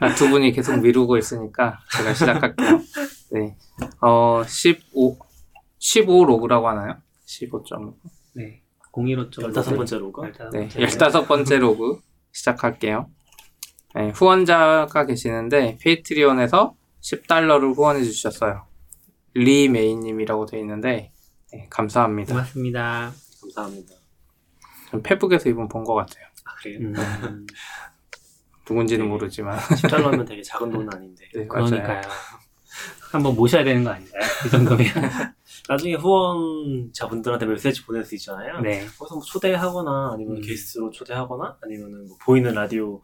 아, 두 분이 계속 미루고 있으니까 제가 시작할게요. 네. 어, 15, 15 로그라고 하나요? 15점. 네. 015점. 15번째 로그? 네. 15번째 로그 시작할게요. 네, 후원자가 계시는데, Patreon에서 10달러를 후원해 주셨어요. 리메이님이라고 되어 있는데, 네, 감사합니다. 고맙습니다. 감사합니다. 전 페북에서 이분 본 것 같아요. 아, 그래요? 음, 누군지는 네. 모르지만. 10달러면 되게 작은 돈은 아닌데. 네. 그러니까요. 한번 모셔야 되는 거 아닌가요? 이 정도면. 나중에 후원자분들한테 메시지 보낼 수 있잖아요. 네. 거기서 뭐 초대하거나 아니면 음. 게스트로 초대하거나 아니면은 뭐 보이는 라디오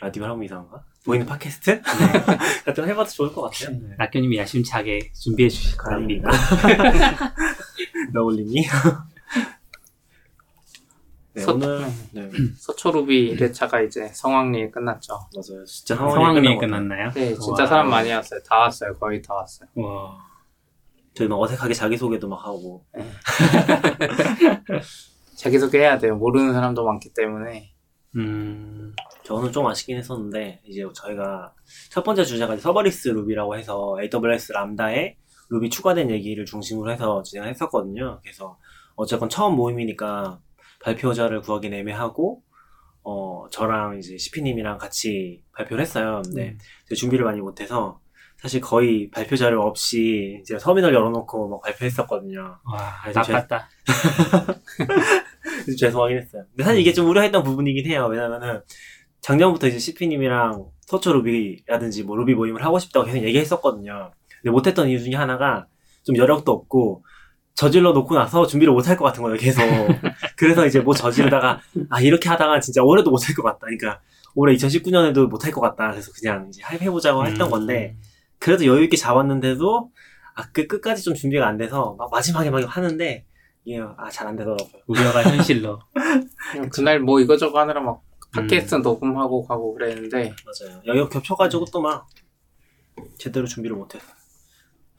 라디오 하면 이상한가? 보이는 팟캐스트? 네. 같은 거 해봐도 좋을 것 같아요. 낙교님이 야심차게 준비해 주실 거라 믿고. 너울님이. 네, 서- 오늘 네. 네 서초루비 1회차가 이제 성황리에 끝났죠. 맞아요. 진짜 같아요. 끝났나요? 네, 진짜 와. 사람 많이 왔어요. 다 왔어요. 거의 다 왔어요. 와. 저희 막 어색하게 자기 소개도 막 하고 자기소개 해야 돼요. 모르는 사람도 많기 때문에. 음, 저는 좀 아쉽긴 했었는데 이제 저희가 첫 번째 주제가 Serverless Ruby라고 해서 AWS 람다에 루비 추가된 얘기를 중심으로 해서 진행했었거든요. 그래서 어쨌건 처음 모임이니까 발표자를 구하기는 애매하고 어 저랑 이제 시피님이랑 같이 발표를 했어요. 근데 제가 준비를 많이 못해서 사실 거의 발표 자료 없이 이제 서민을 열어놓고 막 발표했었거든요. 와, 나빴다. 그래서 죄송하긴 했어요. 근데 사실 이게 좀 우려했던 부분이긴 해요. 왜냐면은 작년부터 이제 CP님이랑 서초 루비라든지 뭐 루비 모임을 하고 싶다고 계속 얘기했었거든요. 근데 못했던 이유 중에 하나가 좀 여력도 없고 저질러 놓고 나서 준비를 못 할 것 같은 거예요, 계속. 그래서 이제 뭐 저지르다가 아 이렇게 하다가 진짜 올해도 못 할 것 같다. 그러니까 올해 2019년에도 못 할 것 같다. 그래서 그냥 이제 해보자고 했던 음. 건데 그래도 여유 있게 잡았는데도 아, 그 끝까지 좀 준비가 안 돼서 막 마지막에 막 하는데 이게 아, 잘 안 되더라고요. 우려가 현실로. 그날 뭐 이거저거 하느라 막 팟캐스트 음. 녹음하고 가고 그랬는데 맞아요. 여기 겹쳐가지고 또 막 제대로 준비를 못해서.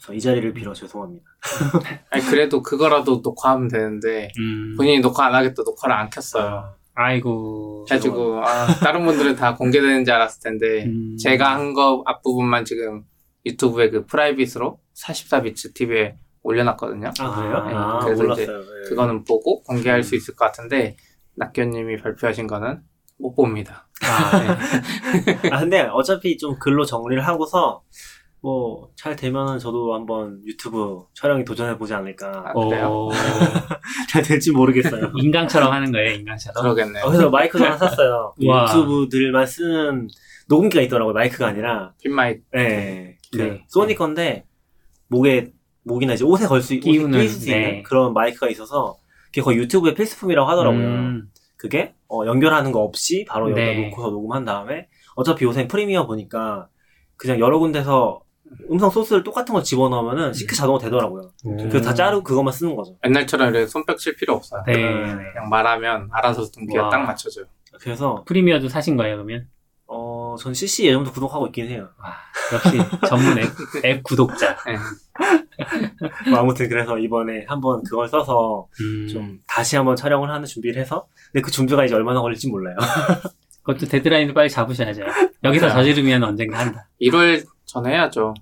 그래서 이 자리를 빌어 죄송합니다. 아니 그래도 그거라도 녹화하면 되는데 음, 본인이 녹화 안 하겠다 녹화를 안 켰어요. 아이고. 그래가지고 아, 다른 분들은 다 공개되는지 알았을 텐데 음, 제가 한 거 앞부분만 지금 유튜브에 그 프라이빗으로 44비츠 TV에 올려놨거든요. 아 그래요? 네, 아 그래서 몰랐어요. 이제 네. 그거는 보고 공개할 수 있을 것 같은데 낙견님이 발표하신 거는 못 봅니다. 아, 네. 아 근데 어차피 좀 글로 정리를 하고서 뭐 잘 되면은 저도 한번 유튜브 촬영에 도전해 보지 않을까. 아, 그래요? 오, 잘 될지 모르겠어요. 인강처럼 하는 거예요, 인강처럼. 그러겠네요. 어, 그래서 마이크도 하나 샀어요. 그 와. 유튜브들만 쓰는 녹음기가 있더라고요. 마이크가 아니라. 핀마이크 네. 그 네. 소니 건데 목에 목이나 이제 옷에 걸수 있고 끼우는, 수 있는 네. 그런 마이크가 있어서 그게 거의 유튜브의 필수품이라고 하더라고요. 음, 그게 어, 연결하는 거 없이 바로 여기다 네. 놓고서 녹음한 다음에 어차피 요새 프리미어 보니까 그냥 여러 군데서 음성 소스를 똑같은 거 집어넣으면은 싱크 자동으로 되더라고요. 그래서 다 자르고 그것만 쓰는 거죠. 옛날처럼 이렇게 손뼉 칠 필요 없어요. 네. 그냥 말하면 알아서 등기가 와. 딱 맞춰줘요. 그래서 프리미어도 사신 거예요, 그러면? 어, 전 CC 예전부터 구독하고 있긴 해요. 와, 역시 전문 앱, 앱 구독자. 네. 뭐 아무튼 그래서 이번에 한번 그걸 써서 음, 좀 다시 한번 촬영을 하는 준비를 해서 근데 그 준비가 이제 얼마나 걸릴지 몰라요. 그것도 데드라인을 빨리 잡으셔야죠. 여기서 맞아요. 저지르면 언젠가 한다. 1월 전에 해야죠.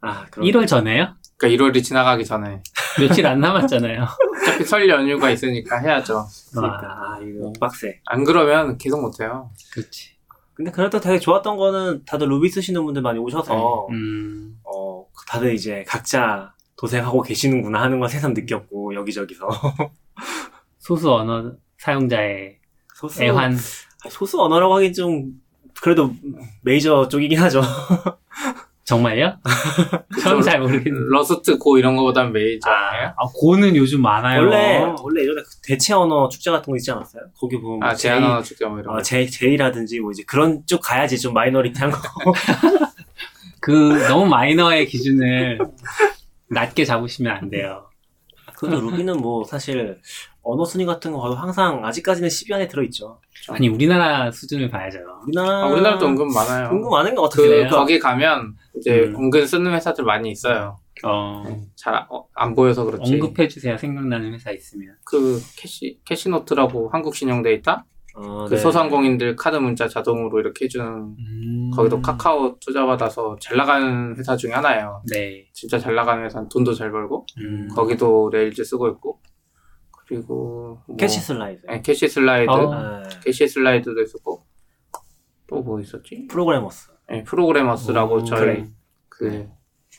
아, 그럼 1월 전에요? 그러니까 1월이 지나가기 전에 며칠 안 남았잖아요. 어차피 설 연휴가 있으니까 해야죠. 그러니까 와, 아, 이거 빡세. 안 그러면 계속 못해요. 그렇지. 근데 그래도 되게 좋았던 거는 다들 루비 쓰시는 분들 많이 오셔서 음, 어, 다들 이제 각자 도생하고 계시는구나 하는 걸 새삼 느꼈고, 여기저기서. 소수 언어 사용자의 소수, 애환. 아, 소수 언어라고 하긴 좀, 그래도 메이저 쪽이긴 하죠. 정말요? 저는 잘 모르겠는데. Rust Go 이런 거보단 메이저예요. 아, Go는 요즘 많아요. 원래, 원래 예전에 그 대체 언어 축제 같은 거 있지 않았어요? 거기 보면. 아, 뭐 제한 언어 축제 뭐 이런 어, 거. 제, J라든지 뭐 이제 그런 쪽 가야지 좀 minority 한 거. 그 너무 마이너의 기준을 낮게 잡으시면 안 돼요. 그래도 Ruby는 뭐 사실 언어 순위 같은 거 봐도 항상 아직까지는 10위 안에 들어있죠. 아니 우리나라 수준을 봐야죠. 우리나라. 아, 우리나라도 은근 많아요. 은근 많은 것 그, 같은데. 거기 가면 이제 음. 은근 쓰는 회사들 많이 있어요. 어, 잘안 보여서 그렇지. 언급해 주세요. 생각나는 회사 있으면. 그 캐시 캐시노트라고 한국 신용 데이터 어, 그 네. 소상공인들 카드 문자 자동으로 이렇게 해주는 음. 거기도 카카오 투자받아서 잘 나가는 회사 중에 하나예요. 네. 진짜 잘 나가는 회사는 돈도 잘 벌고 음. 거기도 Rails 쓰고 있고 그리고 뭐, 캐시 슬라이드. 네, 캐시 슬라이드 어. 네. 캐시 슬라이드도 있었고 또 뭐 있었지? 프로그래머스. 네, 프로그래머스라고 오, 저희 그래. 그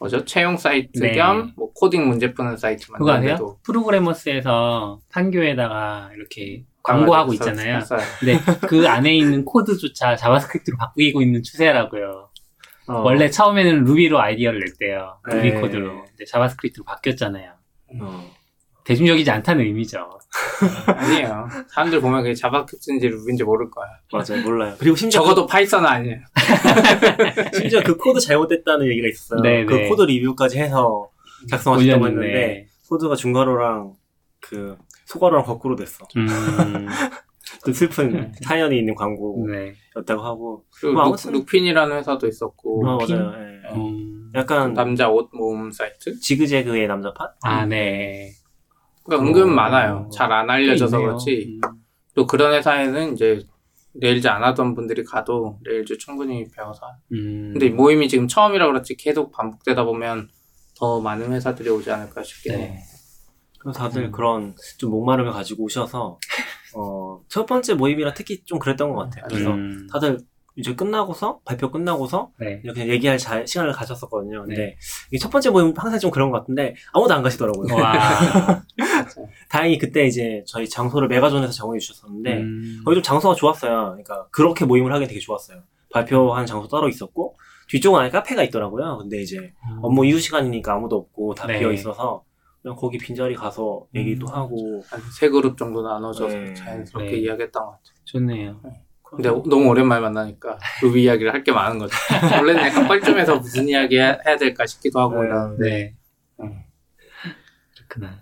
뭐죠? 채용 사이트 네. 겸뭐 코딩 문제 푸는 사이트 그거 아세요? 만드는데도 프로그래머스에서 판교에다가 이렇게 광고하고 했어요. 있잖아요. 했어요. 근데 그 안에 있는 코드조차 JavaScript로 바꾸고 있는 추세라고요. 어. 원래 처음에는 Ruby로 아이디어를 냈대요. 루비 네. 코드로. 근데 JavaScript로 바뀌었잖아요. 어. 대중적이지 않다는 의미죠. 아니에요. 사람들 보면 그게 JavaScript인지 Ruby인지 모를 거야. 맞아요. 몰라요. 그리고 심지어 적어도 Python은 아니에요. 그, 심지어 그 코드 잘못됐다는 얘기가 있었어요. 네, 그 네. 코드 리뷰까지 해서 작성하셨다고 했는데 올렸는데. 코드가 중괄호랑 그 소괄호랑 거꾸로 됐어. 음, 그 슬픈 사연이 있는 광고였다고 네. 하고. 그리고 뭐 루, 아무튼- 루 핀이라는 회사도 있었고 어, 핀? 맞아요. 예. 음, 약간 남자 옷 모음 사이트. 지그재그의 남자판? 아, 네. 그러니까 은근 어, 많아요. 잘 안 알려져서 있네요. 그렇지. 음. 또 그런 회사에는 이제 Rails 안 하던 분들이 가도 Rails 충분히 배워서. 음. 근데 이 모임이 지금 처음이라 그렇지 계속 반복되다 보면 더 많은 회사들이 오지 않을까 싶긴 해. 네. 그래서 다들 음. 그런 좀 목마름을 가지고 오셔서 어, 첫 번째 모임이라 특히 좀 그랬던 것 같아요. 그래서 음. 다들 이제 끝나고서 발표 끝나고서 네. 이렇게 얘기할 자- 시간을 가졌었거든요. 근데 네. 이게 첫 번째 모임 항상 좀 그런 것 같은데 아무도 안 가시더라고요. 와. 다행히 그때 이제 저희 장소를 메가존에서 정해 주셨었는데 음. 거기 좀 장소가 좋았어요. 그러니까 그렇게 모임을 하기 되게 좋았어요. 발표하는 장소 따로 있었고 뒤쪽은 안에 카페가 있더라고요. 근데 이제 업무 이후 시간이니까 아무도 없고 다 네. 비어 있어서 그냥 거기 빈자리 가서 얘기도 음. 하고 한세 그룹 정도 나눠져서 네. 자연스럽게 네. 이야기했던 것 같아요. 좋네요. 근데 너무 오랜만에 만나니까 루비 이야기를 할 게 많은 거죠. 원래는 약간 뻘쭘해서 무슨 이야기 해- 해야 될까 싶기도 하고 네. 이러는데 네. 음. 그렇구나.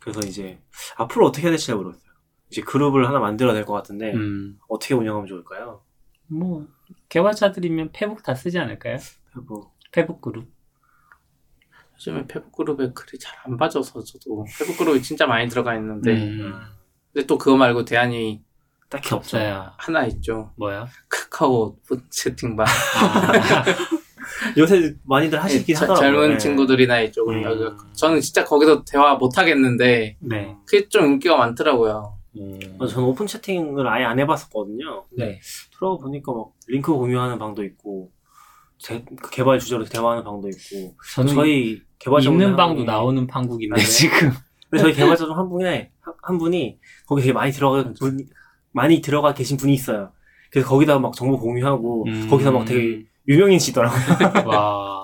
그래서 이제 앞으로 어떻게 해야 될지 잘 모르겠어요. 이제 그룹을 하나 만들어야 될 것 같은데 음. 어떻게 운영하면 좋을까요? 뭐, 개발자들이면 페북 다 쓰지 않을까요? 뭐 페북 그룹. 요즘에 페북 그룹에 글이 잘 안 빠져서 저도 페북 그룹이 진짜 많이 들어가 있는데 음. 근데 또 그거 말고 대안이 딱히. 없어요. 하나 있죠. 뭐야? 카카오 채팅방. 아, 요새 많이들 하시긴 자- 하더라고요. 젊은 네. 친구들이나 이쪽은 음. 여기가 저는 진짜 거기서 대화 못 하겠는데 네. 그게 좀 인기가 많더라고요. 음. 저는 오픈 채팅을 아예 안 해봤었거든요. 네. 들어가 보니까 막 링크 공유하는 방도 있고 제, 그 개발 주제로 대화하는 방도 있고 저는 저희 개발자 있는 한 방도 나오는 판국인데 아, 네. 지금. 근데 저희 개발자 중 한 분이 한, 한 분이 거기 되게 많이 들어가 분, 많이 들어가 계신 분이 있어요. 그래서 거기다 막 정보 공유하고 음. 거기서 막 되게 유명인지더라고요. 와.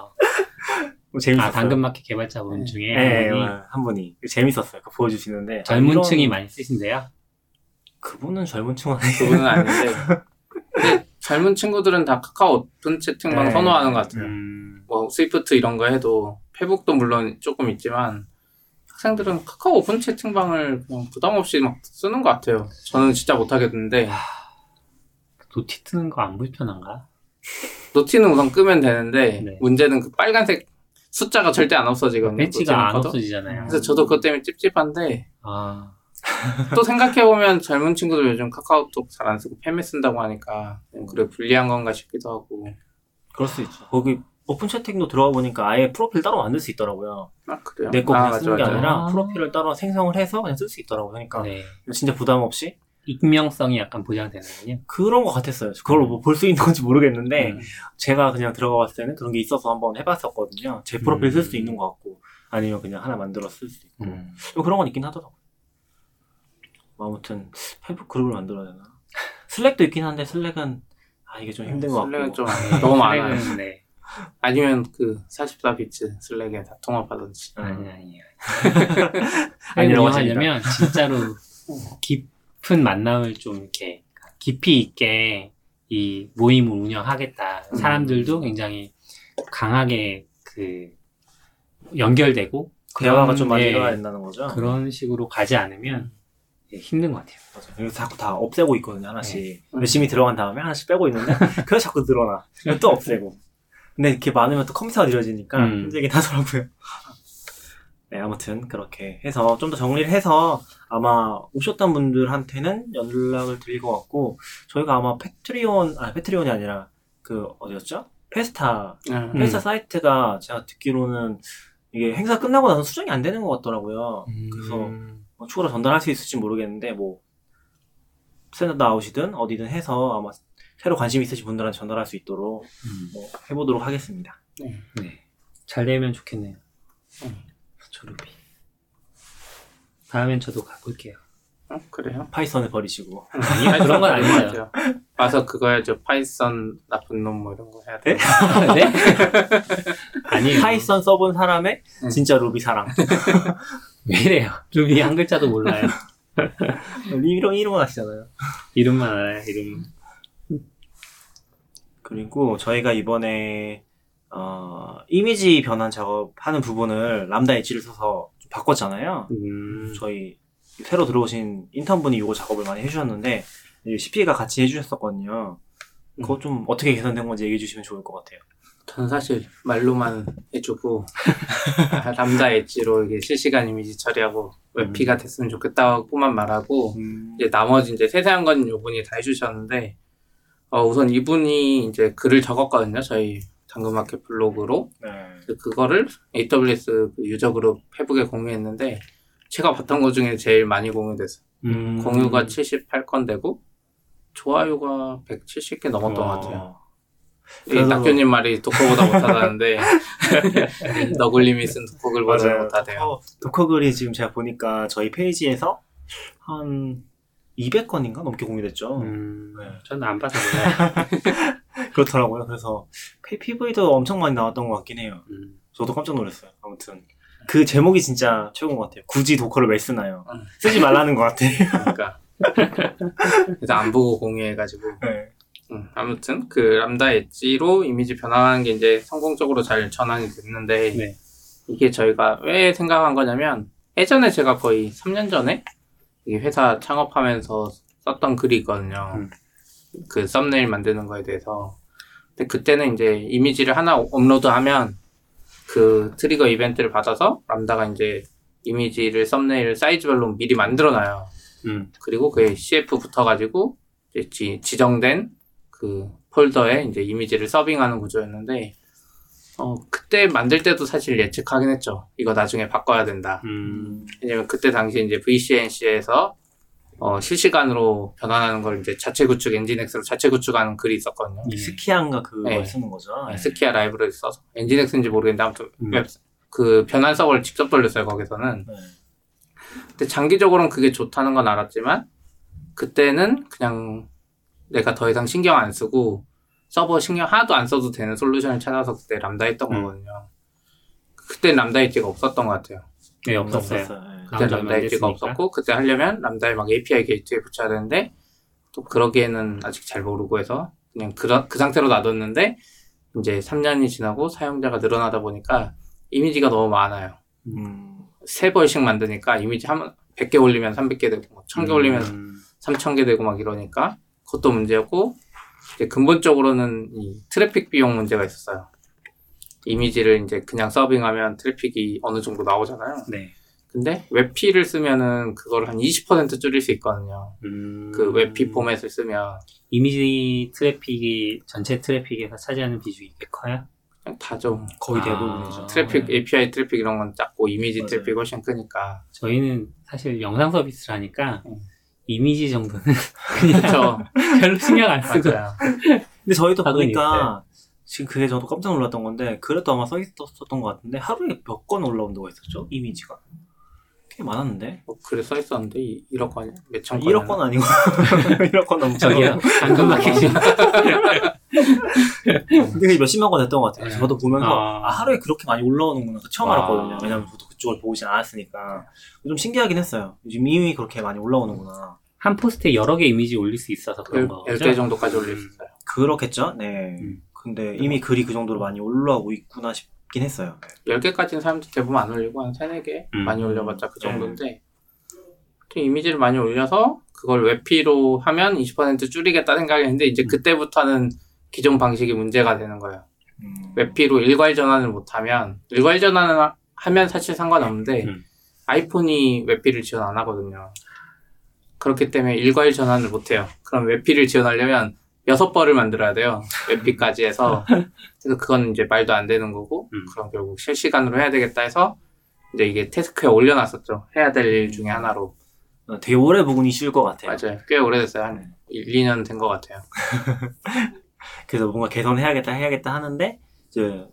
재밌었어요. 아, 당근마켓 개발자분 중에 네, 한 분이 한 분이 재밌었어요. 그 보여주시는데 젊은 아, 이런- 층이 많이 쓰신대요. 그분은 젊은 층 아니에요. 그분은 아닌데 근데 젊은 친구들은 다 카카오 오픈 채팅방 네. 선호하는 것 같아요. 음. 뭐 Swift 이런 거 해도 페북도 물론 조금 있지만 학생들은 카카오 오픈 채팅방을 그냥 부담 없이 막 쓰는 것 같아요. 저는 진짜 못 하겠는데 noti 뜨는 거 안 불편한가? noti는 우선 끄면 되는데 네. 문제는 그 빨간색 숫자가 절대 안 없어지거든요. badge가 안 noti는 꺼도. 없어지잖아요. 그래서 저도 그것 때문에 찝찝한데 아, 또 생각해보면 젊은 친구들 요즘 카카오톡 잘 안 쓰고 페메 쓴다고 하니까 그래 분리한 건가 싶기도 하고 그럴 수 있죠. 거기 오픈 채팅도 들어가 보니까 아예 프로필 따로 만들 수 있더라고요. 아 그래요? 내거 아, 그냥 맞아, 쓰는 게 맞아. 아니라 아. 프로필을 따로 생성을 해서 그냥 쓸 수 있더라고요. 그러니까 네. 진짜 부담 없이 익명성이 약간 보장되는군요. 그런 것 같았어요. 그걸 뭐 볼 수 있는 건지 모르겠는데 음. 제가 그냥 들어가 봤을 때는 그런 게 있어서 한번 해봤었거든요. 제 프로필 음. 쓸수 있는 것 같고 아니면 그냥 하나 만들어 쓸 수 있고 음. 좀 그런 건 있긴 하더라고요. 뭐 아무튼 페북 그룹을 만들어야 되나? Slack도 있긴 한데 Slack은 아 이게 좀 힘든 것 같고 Slack은 좀 네, 너무 많아요. 네. 아니면 그 44bits Slack에 다 통합하든지 아니, 아니에요. 아니라고 하려면 진짜로 깊은 만남을 좀 이렇게 깊이 있게 이 모임을 운영하겠다. 음. 사람들도 굉장히 강하게 그 연결되고 대화가 좀 많이 예, 일어나야 된다는 거죠. 그런 식으로 가지 않으면 예, 힘든 것 같아요. 맞아요. 그래서 자꾸 다 없애고 있거든요, 하나씩. 네. 열심히 들어간 다음에 하나씩 빼고 있는데, 그래서 자꾸 늘어나. 또 없애고. 근데 이렇게 많으면 또 컴퓨터가 느려지니까 음. 힘들긴 하더라고요. 네, 아무튼 그렇게 해서 좀 더 정리를 해서 아마 오셨던 분들한테는 연락을 드릴 것 같고 저희가 아마 Patreon 아 Patreon이 아니라 그 어디였죠? Festa 음. Festa 사이트가 제가 듣기로는 이게 행사 끝나고 나서 수정이 안 되는 것 같더라고요. 그래서 뭐 추가로 전달할 수 있을지 모르겠는데 뭐 Standard Out이든 어디든 해서 아마 새로 관심 있으신 분들한테 전달할 수 있도록 음. 뭐 해보도록 하겠습니다. 네. 잘 되면 좋겠네요. 음. 서초Ruby. 다음엔 저도 가볼게요. 어, 그래요? Python을 버리시고 아니요, 그런 건 아니에요. 와서 그거 해야죠. Python 나쁜 놈 뭐 이런 거 해야 돼. 네? 아니에요. Python 써본 사람의 음. 진짜 루비 사랑. 왜 이래요? 루비 한 글자도 몰라요. 이름 아시잖아요. 이름만 알아요, 이름. 그리고 저희가 이번에 어, 이미지 변환 작업하는 부분을 람다 엣지를 써서 좀 바꿨잖아요. 음, 저희 새로 들어오신 인턴분이 이거 작업을 많이 해주셨는데 CP가 같이 해주셨었거든요. 그거 좀 어떻게 개선된 건지 얘기해 주시면 좋을 것 같아요. 전 사실 말로만 해주고 아, 람다 엣지로 이게 실시간 이미지 처리하고 웹피가 됐으면 좋겠다고만 말하고 음, 이제 나머지 이제 세세한 건 이분이 다 해주셨는데 어, 우선 이분이 이제 글을 적었거든요. 저희 당근마켓 블로그로 네. 그거를 AWS 그 User Group 페북에 공유했는데 제가 봤던 것 중에 제일 많이 공유됐어요. 음, 공유가 78건 되고 좋아요가 170개 넘었던 것 같아요. 어, 이 그래서- 낙교님 말이 Docker보다 못하다는데 너굴님이 쓴 Docker글보다 못하대요. Docker, Docker 글이 지금 제가 보니까 저희 페이지에서 한 200건인가 넘게 공유됐죠. 음, 네. 저는 안 봐서 몰라요. 그렇더라고요. 그래서 PV도 엄청 많이 나왔던 것 같긴 해요. 음, 저도 깜짝 놀랐어요. 아무튼 그 제목이 진짜 최고인 것 같아요. 굳이 도커를 왜 쓰나요? 음. 쓰지 말라는 것 같아요. 그러니까 그래서 안 보고 공유해가지고 네. 음, 아무튼 그 람다 엣지로 이미지 변환하는 게 이제 성공적으로 잘 전환이 됐는데 네. 이게 저희가 왜 생각한 거냐면 예전에 제가 거의 3년 전에 이 회사 창업하면서 썼던 글이 있거든요. 음. 그 썸네일 만드는 거에 대해서. 근데 그때는 이제 이미지를 하나 업로드하면 그 트리거 이벤트를 받아서 람다가 이제 이미지를 썸네일 사이즈별로 미리 만들어놔요. 음, 그리고 그게 CF 붙어가지고 지, 지정된 그 폴더에 이제 이미지를 서빙하는 구조였는데 어 그때 만들 때도 사실 예측하긴 했죠. 이거 나중에 바꿔야 된다. 음, 왜냐면 그때 당시 이제 VCNC에서 어, 실시간으로 변환하는 걸 이제 자체 구축 nginx로 자체 구축하는 글이 있었거든요. 예. Skia인가 그걸 네. 쓰는 거죠. 네. Skia 라이브러리 써서 nginx인지 모르겠는데 아무튼 음. 웹, 그 변환 서버를 직접 돌렸어요 거기서는. 네. 근데 장기적으로는 그게 좋다는 건 알았지만 그때는 그냥 내가 더 이상 신경 안 쓰고 서버 신경 하나도 안 써도 되는 솔루션을 찾아서 그때 람다 했던 음. 거거든요. 그때 람다 엣지가 없었던 것 같아요. 네, 없었어요. 네. 그때 람다 엣지가. 없었고 그때 하려면 람다에 막 API 게이트에 붙여야 되는데 또 그러기에는 아직 잘 모르고 해서 그냥 그, 그 상태로 놔뒀는데 이제 3년이 지나고 사용자가 늘어나다 보니까 이미지가 너무 많아요. 음, 세 번씩 만드니까 이미지 한 100개 올리면 300개 되고 뭐 1000개 올리면 음, 3,000개 되고 막 이러니까 그것도 문제였고 이제 근본적으로는 이 트래픽 비용 문제가 있었어요. 이미지를 이제 그냥 서빙하면 트래픽이 어느 정도 나오잖아요. 네. 근데 WebP를 쓰면은 그걸 한 20% 줄일 수 있거든요. 음, 그 WebP 포맷을 쓰면 이미지 트래픽이 전체 트래픽에서 차지하는 비중이 꽤 커요? 다죠. 거의 아, 대부분이죠. 트래픽 네. API 트래픽 이런 건 작고 이미지 맞아요. 트래픽 훨씬 크니까. 저희는 사실 영상 서비스를 하니까 음. 이미지 정도는 그렇죠. 별로 신경 안 쓰고. 근데 저희도 보니까 지금 그게 저도 깜짝 놀랐던 건데 그래도 아마 써 있었던 것 같은데 하루에 몇 건 올라온다고 했었죠? 이미지가 꽤 많았는데 뭐 글에 써 있었는데 이- 1억 건 몇천 건. 1억 건 아니고 1억 건 넘죠. 저기요 당근 마켓이 근데 그게 몇십만 건 됐던 것 같아요. 네. 저도 보면서 아. 아, 하루에 그렇게 많이 올라오는구나 처음 아. 알았거든요. 왜냐면 저도 그쪽을 보진 않았으니까 좀 신기하긴 했어요. 요즘 이미 그렇게 많이 올라오는구나. 한 포스트에 여러 개 이미지 올릴 수 있어서 그런 거죠? 10개 정도까지 올릴 수 있어요. 그렇겠죠? 네. 음. 근데 이미 글이 그 정도로 많이 올라오고 있구나 싶긴 했어요. 10개까지는 사람들 대부분 안 올리고 한 3, 4개 음. 많이 올려봤자 그 네. 정도인데 또 이미지를 많이 올려서 그걸 웹피로 하면 20% 줄이겠다 생각했는데 이제 음. 그때부터는 기존 방식이 문제가 되는 거예요. 음. 웹피로 일괄 전환을 못하면 일괄 전환을 하- 하면 사실 상관없는데 음. 아이폰이 웹필을 지원 안 하거든요. 그렇기 때문에 일과일 전환을 못 해요. 그럼 웹필을 지원하려면 여섯 번을 만들어야 돼요. 웹필까지 해서 그래서 그건 이제 말도 안 되는 거고 음. 그럼 결국 실시간으로 해야 되겠다 해서 이제 이게 태스크에 올려놨었죠. 해야 될 일 중에 하나로. 어, 되게 오래 보군이 쉬울 것 같아요. 맞아요. 꽤 오래됐어요. 한 1, 2년 된 것 같아요. 그래서 뭔가 개선해야겠다 해야겠다 하는데 이제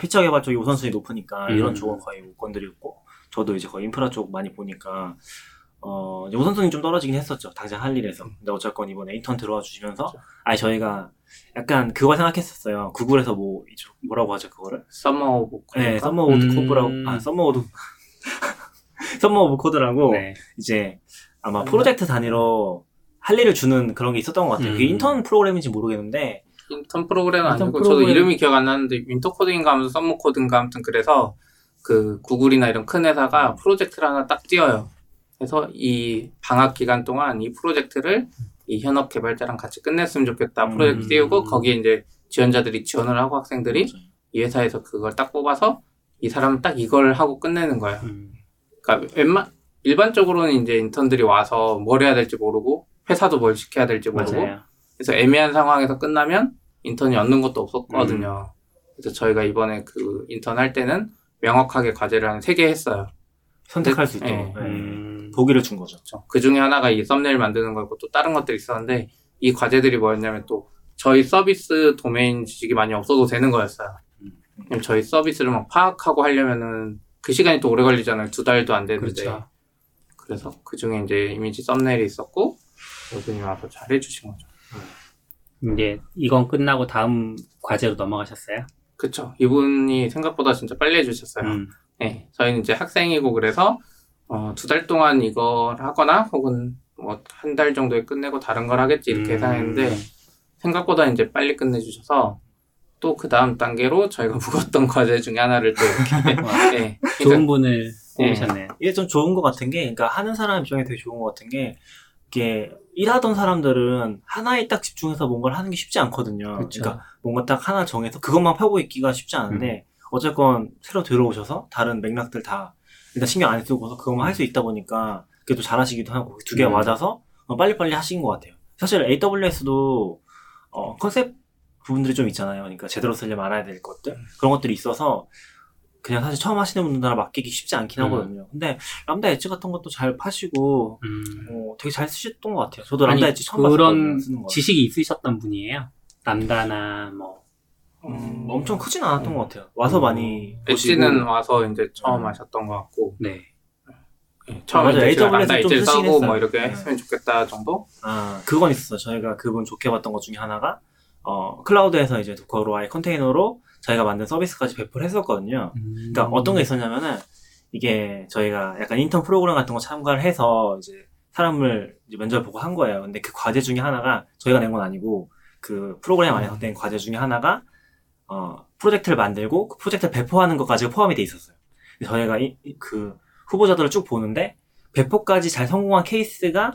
피처 개발 쪽이 우선순위 높으니까 음. 이런 쪽은 거의 못 건드리고 저도 이제 거의 인프라 쪽 많이 보니까 어 이제 우선순위 좀 떨어지긴 했었죠 당장 할 일에서 근데 어쨌건 이번에 인턴 들어와 주시면서 아니 저희가 약간 그걸 생각했었어요 구글에서 뭐 뭐라고 하죠 그거를 Summer of 네 Code인가? Summer of 음. Code라고 아 Summer of Summer of Code라고 네. 이제 아마 프로젝트 단위로 할 일을 주는 그런 게 있었던 것 같아요 그게 음. 인턴 프로그램인지 모르겠는데 인턴 프로그램은 인턴 아니고 저도 프로그램. 이름이 기억 안 나는데 Winter Coding인가 하면서 Summer Code인가 아무튼 그래서 그 구글이나 이런 큰 회사가 프로젝트를 하나 딱 띄어요. 그래서 이 방학 기간 동안 이 프로젝트를 이 현업 개발자랑 같이 끝냈으면 좋겠다. 프로젝트 음. 띄우고 거기에 이제 지원자들이 지원을 하고 학생들이 맞아요. 이 회사에서 그걸 딱 뽑아서 이 사람은 딱 이걸 하고 끝내는 거예요. 음. 그러니까 웬만 일반적으로는 이제 인턴들이 와서 뭘 해야 될지 모르고 회사도 뭘 시켜야 될지 모르고 맞아요. 그래서 애매한 상황에서 끝나면 인턴이 얻는 것도 없었거든요. 그래서 저희가 이번에 그 인턴 할 때는 명확하게 과제를 한 세 개 했어요. 선택할 수 있도록 네. 네. 음. 보기를 준 거죠. 그 중에 하나가 이 썸네일 만드는 거고 또 다른 것들이 있었는데 이 과제들이 뭐였냐면 또 저희 서비스 도메인 지식이 많이 없어도 되는 거였어요. 왜냐면 저희 서비스를 막 파악하고 하려면은 그 시간이 또 오래 걸리잖아요. 두 달도 안 되는데. 그렇죠. 그래서 그 중에 이제 이미지 썸네일이 있었고 이분이 와서 잘 해주신 거죠. 이제 이건 끝나고 다음 과제로 넘어가셨어요? 그쵸. 이분이 생각보다 진짜 빨리 해주셨어요. 음. 네, 저희는 이제 학생이고 그래서 어, 두 달 동안 이걸 하거나 혹은 뭐 한 달 정도에 끝내고 다른 걸 하겠지 이렇게 음. 예상했는데 생각보다 이제 빨리 끝내주셔서 또 그 다음 단계로 저희가 묵었던 과제 중에 하나를 또 이렇게 와, 네, 좋은 분을 뽑으셨네요. 이게 좀 좋은 것 같은 게, 그러니까 하는 사람 입장에 되게 좋은 것 같은 게, 이게 일하던 사람들은 하나에 딱 집중해서 뭔가를 하는 게 쉽지 않거든요. 그쵸. 러니까 뭔가 딱 하나 정해서 그것만 펴고 있기가 쉽지 않은데, 어쨌건 새로 들어오셔서 다른 맥락들 다 일단 신경 안 쓰고서 그것만 할 수 있다 보니까 그게 또 잘하시기도 하고 두 개가 음. 맞아서 어, 빨리빨리 하신 것 같아요. 사실 AWS도 어, 컨셉 부분들이 좀 있잖아요. 그러니까 제대로 쓰려면 알아야 될 것들 그런 것들이 있어서 그냥 사실 처음 하시는 분들은 맡기기 쉽지 않긴 음. 하거든요. 근데 람다 엣지 같은 것도 잘 파시고 음. 어, 되게 잘 쓰셨던 것 같아요. 저도 아니, 람다 엣지 처음 그런 봤거든요. 거. 지식이 있으셨던 분이에요. 람다나 뭐 음, 엄청 크진 않았던 것 같아요. 와서 많이 엣지는 보시고. 와서 이제 처음 음. 하셨던 것 같고 네. 네, 처음에 제가 AWS 좀 엣지를 쓰긴 써고 했어요. 뭐 이렇게 네. 했으면 좋겠다 정도? 아, 그건 있었어요. 저희가 그분 좋게 봤던 것 중에 하나가, 어, 클라우드에서 이제 Docker로 아예 컨테이너로 저희가 만든 서비스까지 배포를 했었거든요. 그러니까 어떤 게 있었냐면은, 이게 저희가 약간 인턴 프로그램 같은 거 참가를 해서 이제 사람을 이제 면접을 보고 한 거예요. 근데 그 과제 중에 하나가 저희가 낸 건 아니고, 그 프로그램 안에서 낸 과제 중에 하나가, 어, 프로젝트를 만들고 그 프로젝트를 배포하는 것까지 포함이 돼 있었어요. 저희가 이, 이- 그 후보자들을 쭉 보는데, 배포까지 잘 성공한 케이스가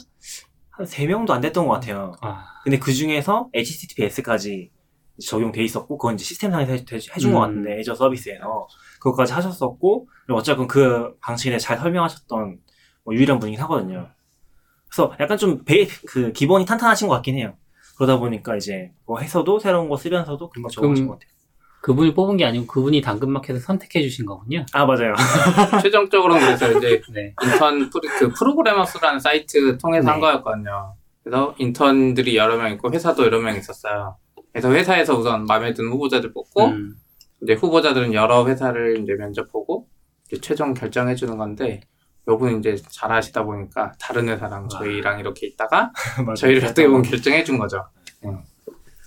한 3명도 안 됐던 것 같아요. 아, 근데 그 중에서 HTTPS까지 적용돼 있었고, 그건 이제 시스템상에서 해- 해준 것 음. 같은데, 애저 서비스에서. 그것까지 하셨었고, 어쨌건 그 방식에 잘 설명하셨던 뭐 유일한 분이긴 하거든요. 그래서 약간 좀 베이, 그 기본이 탄탄하신 것 같긴 해요. 그러다 보니까 이제 뭐 해서도 새로운 거 쓰면서도 금방 적응하신 것 같아요. 그분이 뽑은 게 아니고 그분이 당근마켓에서 선택해 주신 거군요. 아, 맞아요. 최종적으로는 그래서 이제 네. 인턴 프로, 그 프로그래머스라는 사이트 통해서 네. 한 거였거든요. 그래서 인턴들이 여러 명 있고 회사도 여러 명 있었어요. 그래서 회사에서 우선 마음에 드는 후보자들 뽑고 음, 이제 후보자들은 여러 회사를 이제 면접 보고 이제 최종 결정해 주는 건데 요분 이제 잘 하시다 보니까 다른 회사랑 저희랑 이렇게 있다가. 저희를 어떻게 보면 결정해 준 거죠.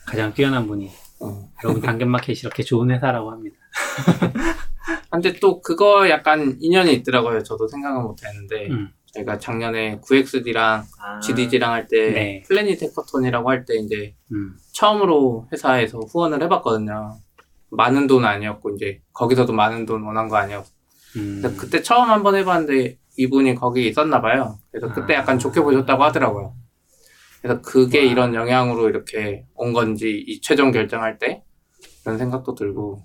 가장 뛰어난 분이 음. 여러분 당근마켓이 이렇게 좋은 회사라고 합니다. 근데 또 그거 약간 인연이 있더라고요. 저도 생각은 못 했는데 음. 저희가 작년에 9XD랑 아, GDG랑 할 때 네. 플래닛 해커톤이라고 할 때 이제 음. 처음으로 회사에서 후원을 해봤거든요. 많은 돈 아니었고 이제 거기서도 많은 돈 원한 거 아니었고 음. 근데 그때 처음 한번 해봤는데 이분이 거기 있었나 봐요. 그래서 그때 아. 약간 좋게 보셨다고 하더라고요. 그래서 그게 와. 이런 영향으로 이렇게 온 건지 이 최종 결정할 때 그런 생각도 들고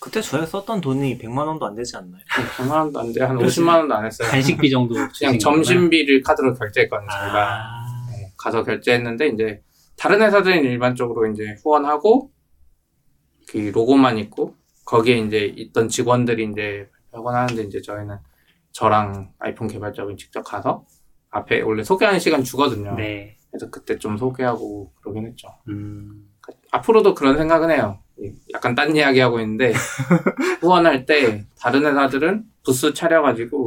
그때 저희가 썼던 돈이 100만 원도 안 되지 않나요? 100만 원도 안 돼. 한 50만 원도 안 했어요. 간식비 정도 그냥 점심비를 카드로 결제했거든요. 저희가 아, 네, 가서 결제했는데 이제 다른 회사들은 일반적으로 이제 후원하고 그 로고만 있고 거기에 이제 있던 직원들이 이제 발권하는데 이제 저희는 저랑 아이폰 개발자분 직접 가서 앞에 원래 소개하는 시간 주거든요. 네. 그래서 그때 좀 소개하고 그러긴 했죠. 음, 앞으로도 그런 생각은 해요. 약간 딴 이야기 하고 있는데 후원할 때 다른 회사들은 부스 차려가지고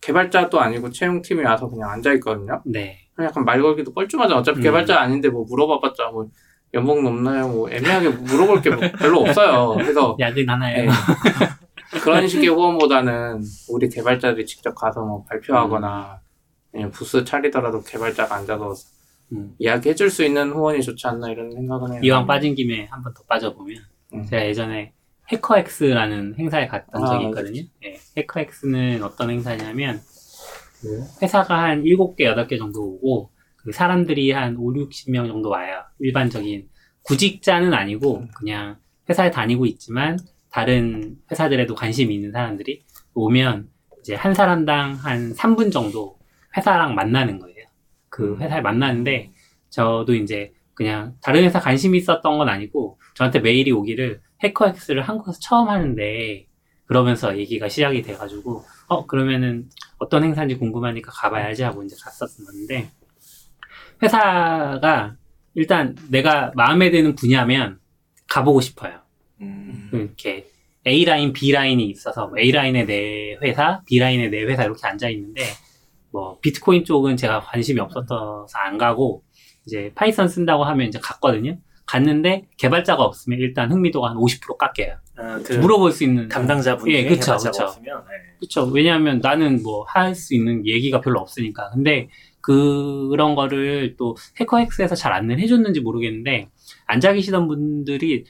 개발자도 아니고 채용팀이 와서 그냥 앉아 있거든요. 네. 약간 말 걸기도 뻘쭘하죠. 어차피 음. 개발자 아닌데 뭐 물어봐봤자 뭐 연봉 높나요? 뭐 애매하게 물어볼 게 별로 없어요. 그래서 야근 하나요? 네. 그런 식의 후원보다는 우리 개발자들이 직접 가서 뭐 발표하거나 아니면 부스 차리더라도 개발자가 앉아서 음. 이야기해 줄 수 있는 후원이 좋지 않나 이런 생각은 해요. 이왕 빠진 김에 한 번 더 빠져보면 음. 제가 예전에 해커엑스라는 행사에 갔던 아, 적이 있거든요. 예, 해커엑스는 어떤 행사냐면 그 회사가 한 7개, 8개 정도 오고 그 사람들이 한 5, 60명 정도 와요. 일반적인 구직자는 아니고 그냥 회사에 다니고 있지만 다른 회사들에도 관심이 있는 사람들이 오면 이제 한 사람당 한 3분 정도 회사랑 만나는 거예요. 그 회사에 만나는데 저도 이제 그냥 다른 회사 관심이 있었던 건 아니고 저한테 메일이 오기를 해커엑스를 한국에서 처음 하는데 그러면서 얘기가 시작이 돼가지고 어 그러면은 어떤 행사인지 궁금하니까 가봐야지 하고 이제 갔었는데 회사가 일단 내가 마음에 드는 분야면 가보고 싶어요. 음. 이렇게 A 라인, B 라인이 있어서 A 라인에 내 회사, B 라인에 내 회사 이렇게 앉아 있는데 뭐 비트코인 쪽은 제가 관심이 없어서 안 가고 이제 Python 쓴다고 하면 이제 갔거든요. 갔는데 개발자가 없으면 일단 흥미도가 한 50% 깎여요. 아, 그 물어볼 수 있는 담당자분이 예, 그쵸, 그쵸. 없으면 네. 그렇죠. 왜냐하면 나는 뭐 할 수 있는 얘기가 별로 없으니까. 근데 그런 거를 또 HackerX에서 잘 안내를 해줬는지 모르겠는데 앉아 계시던 분들이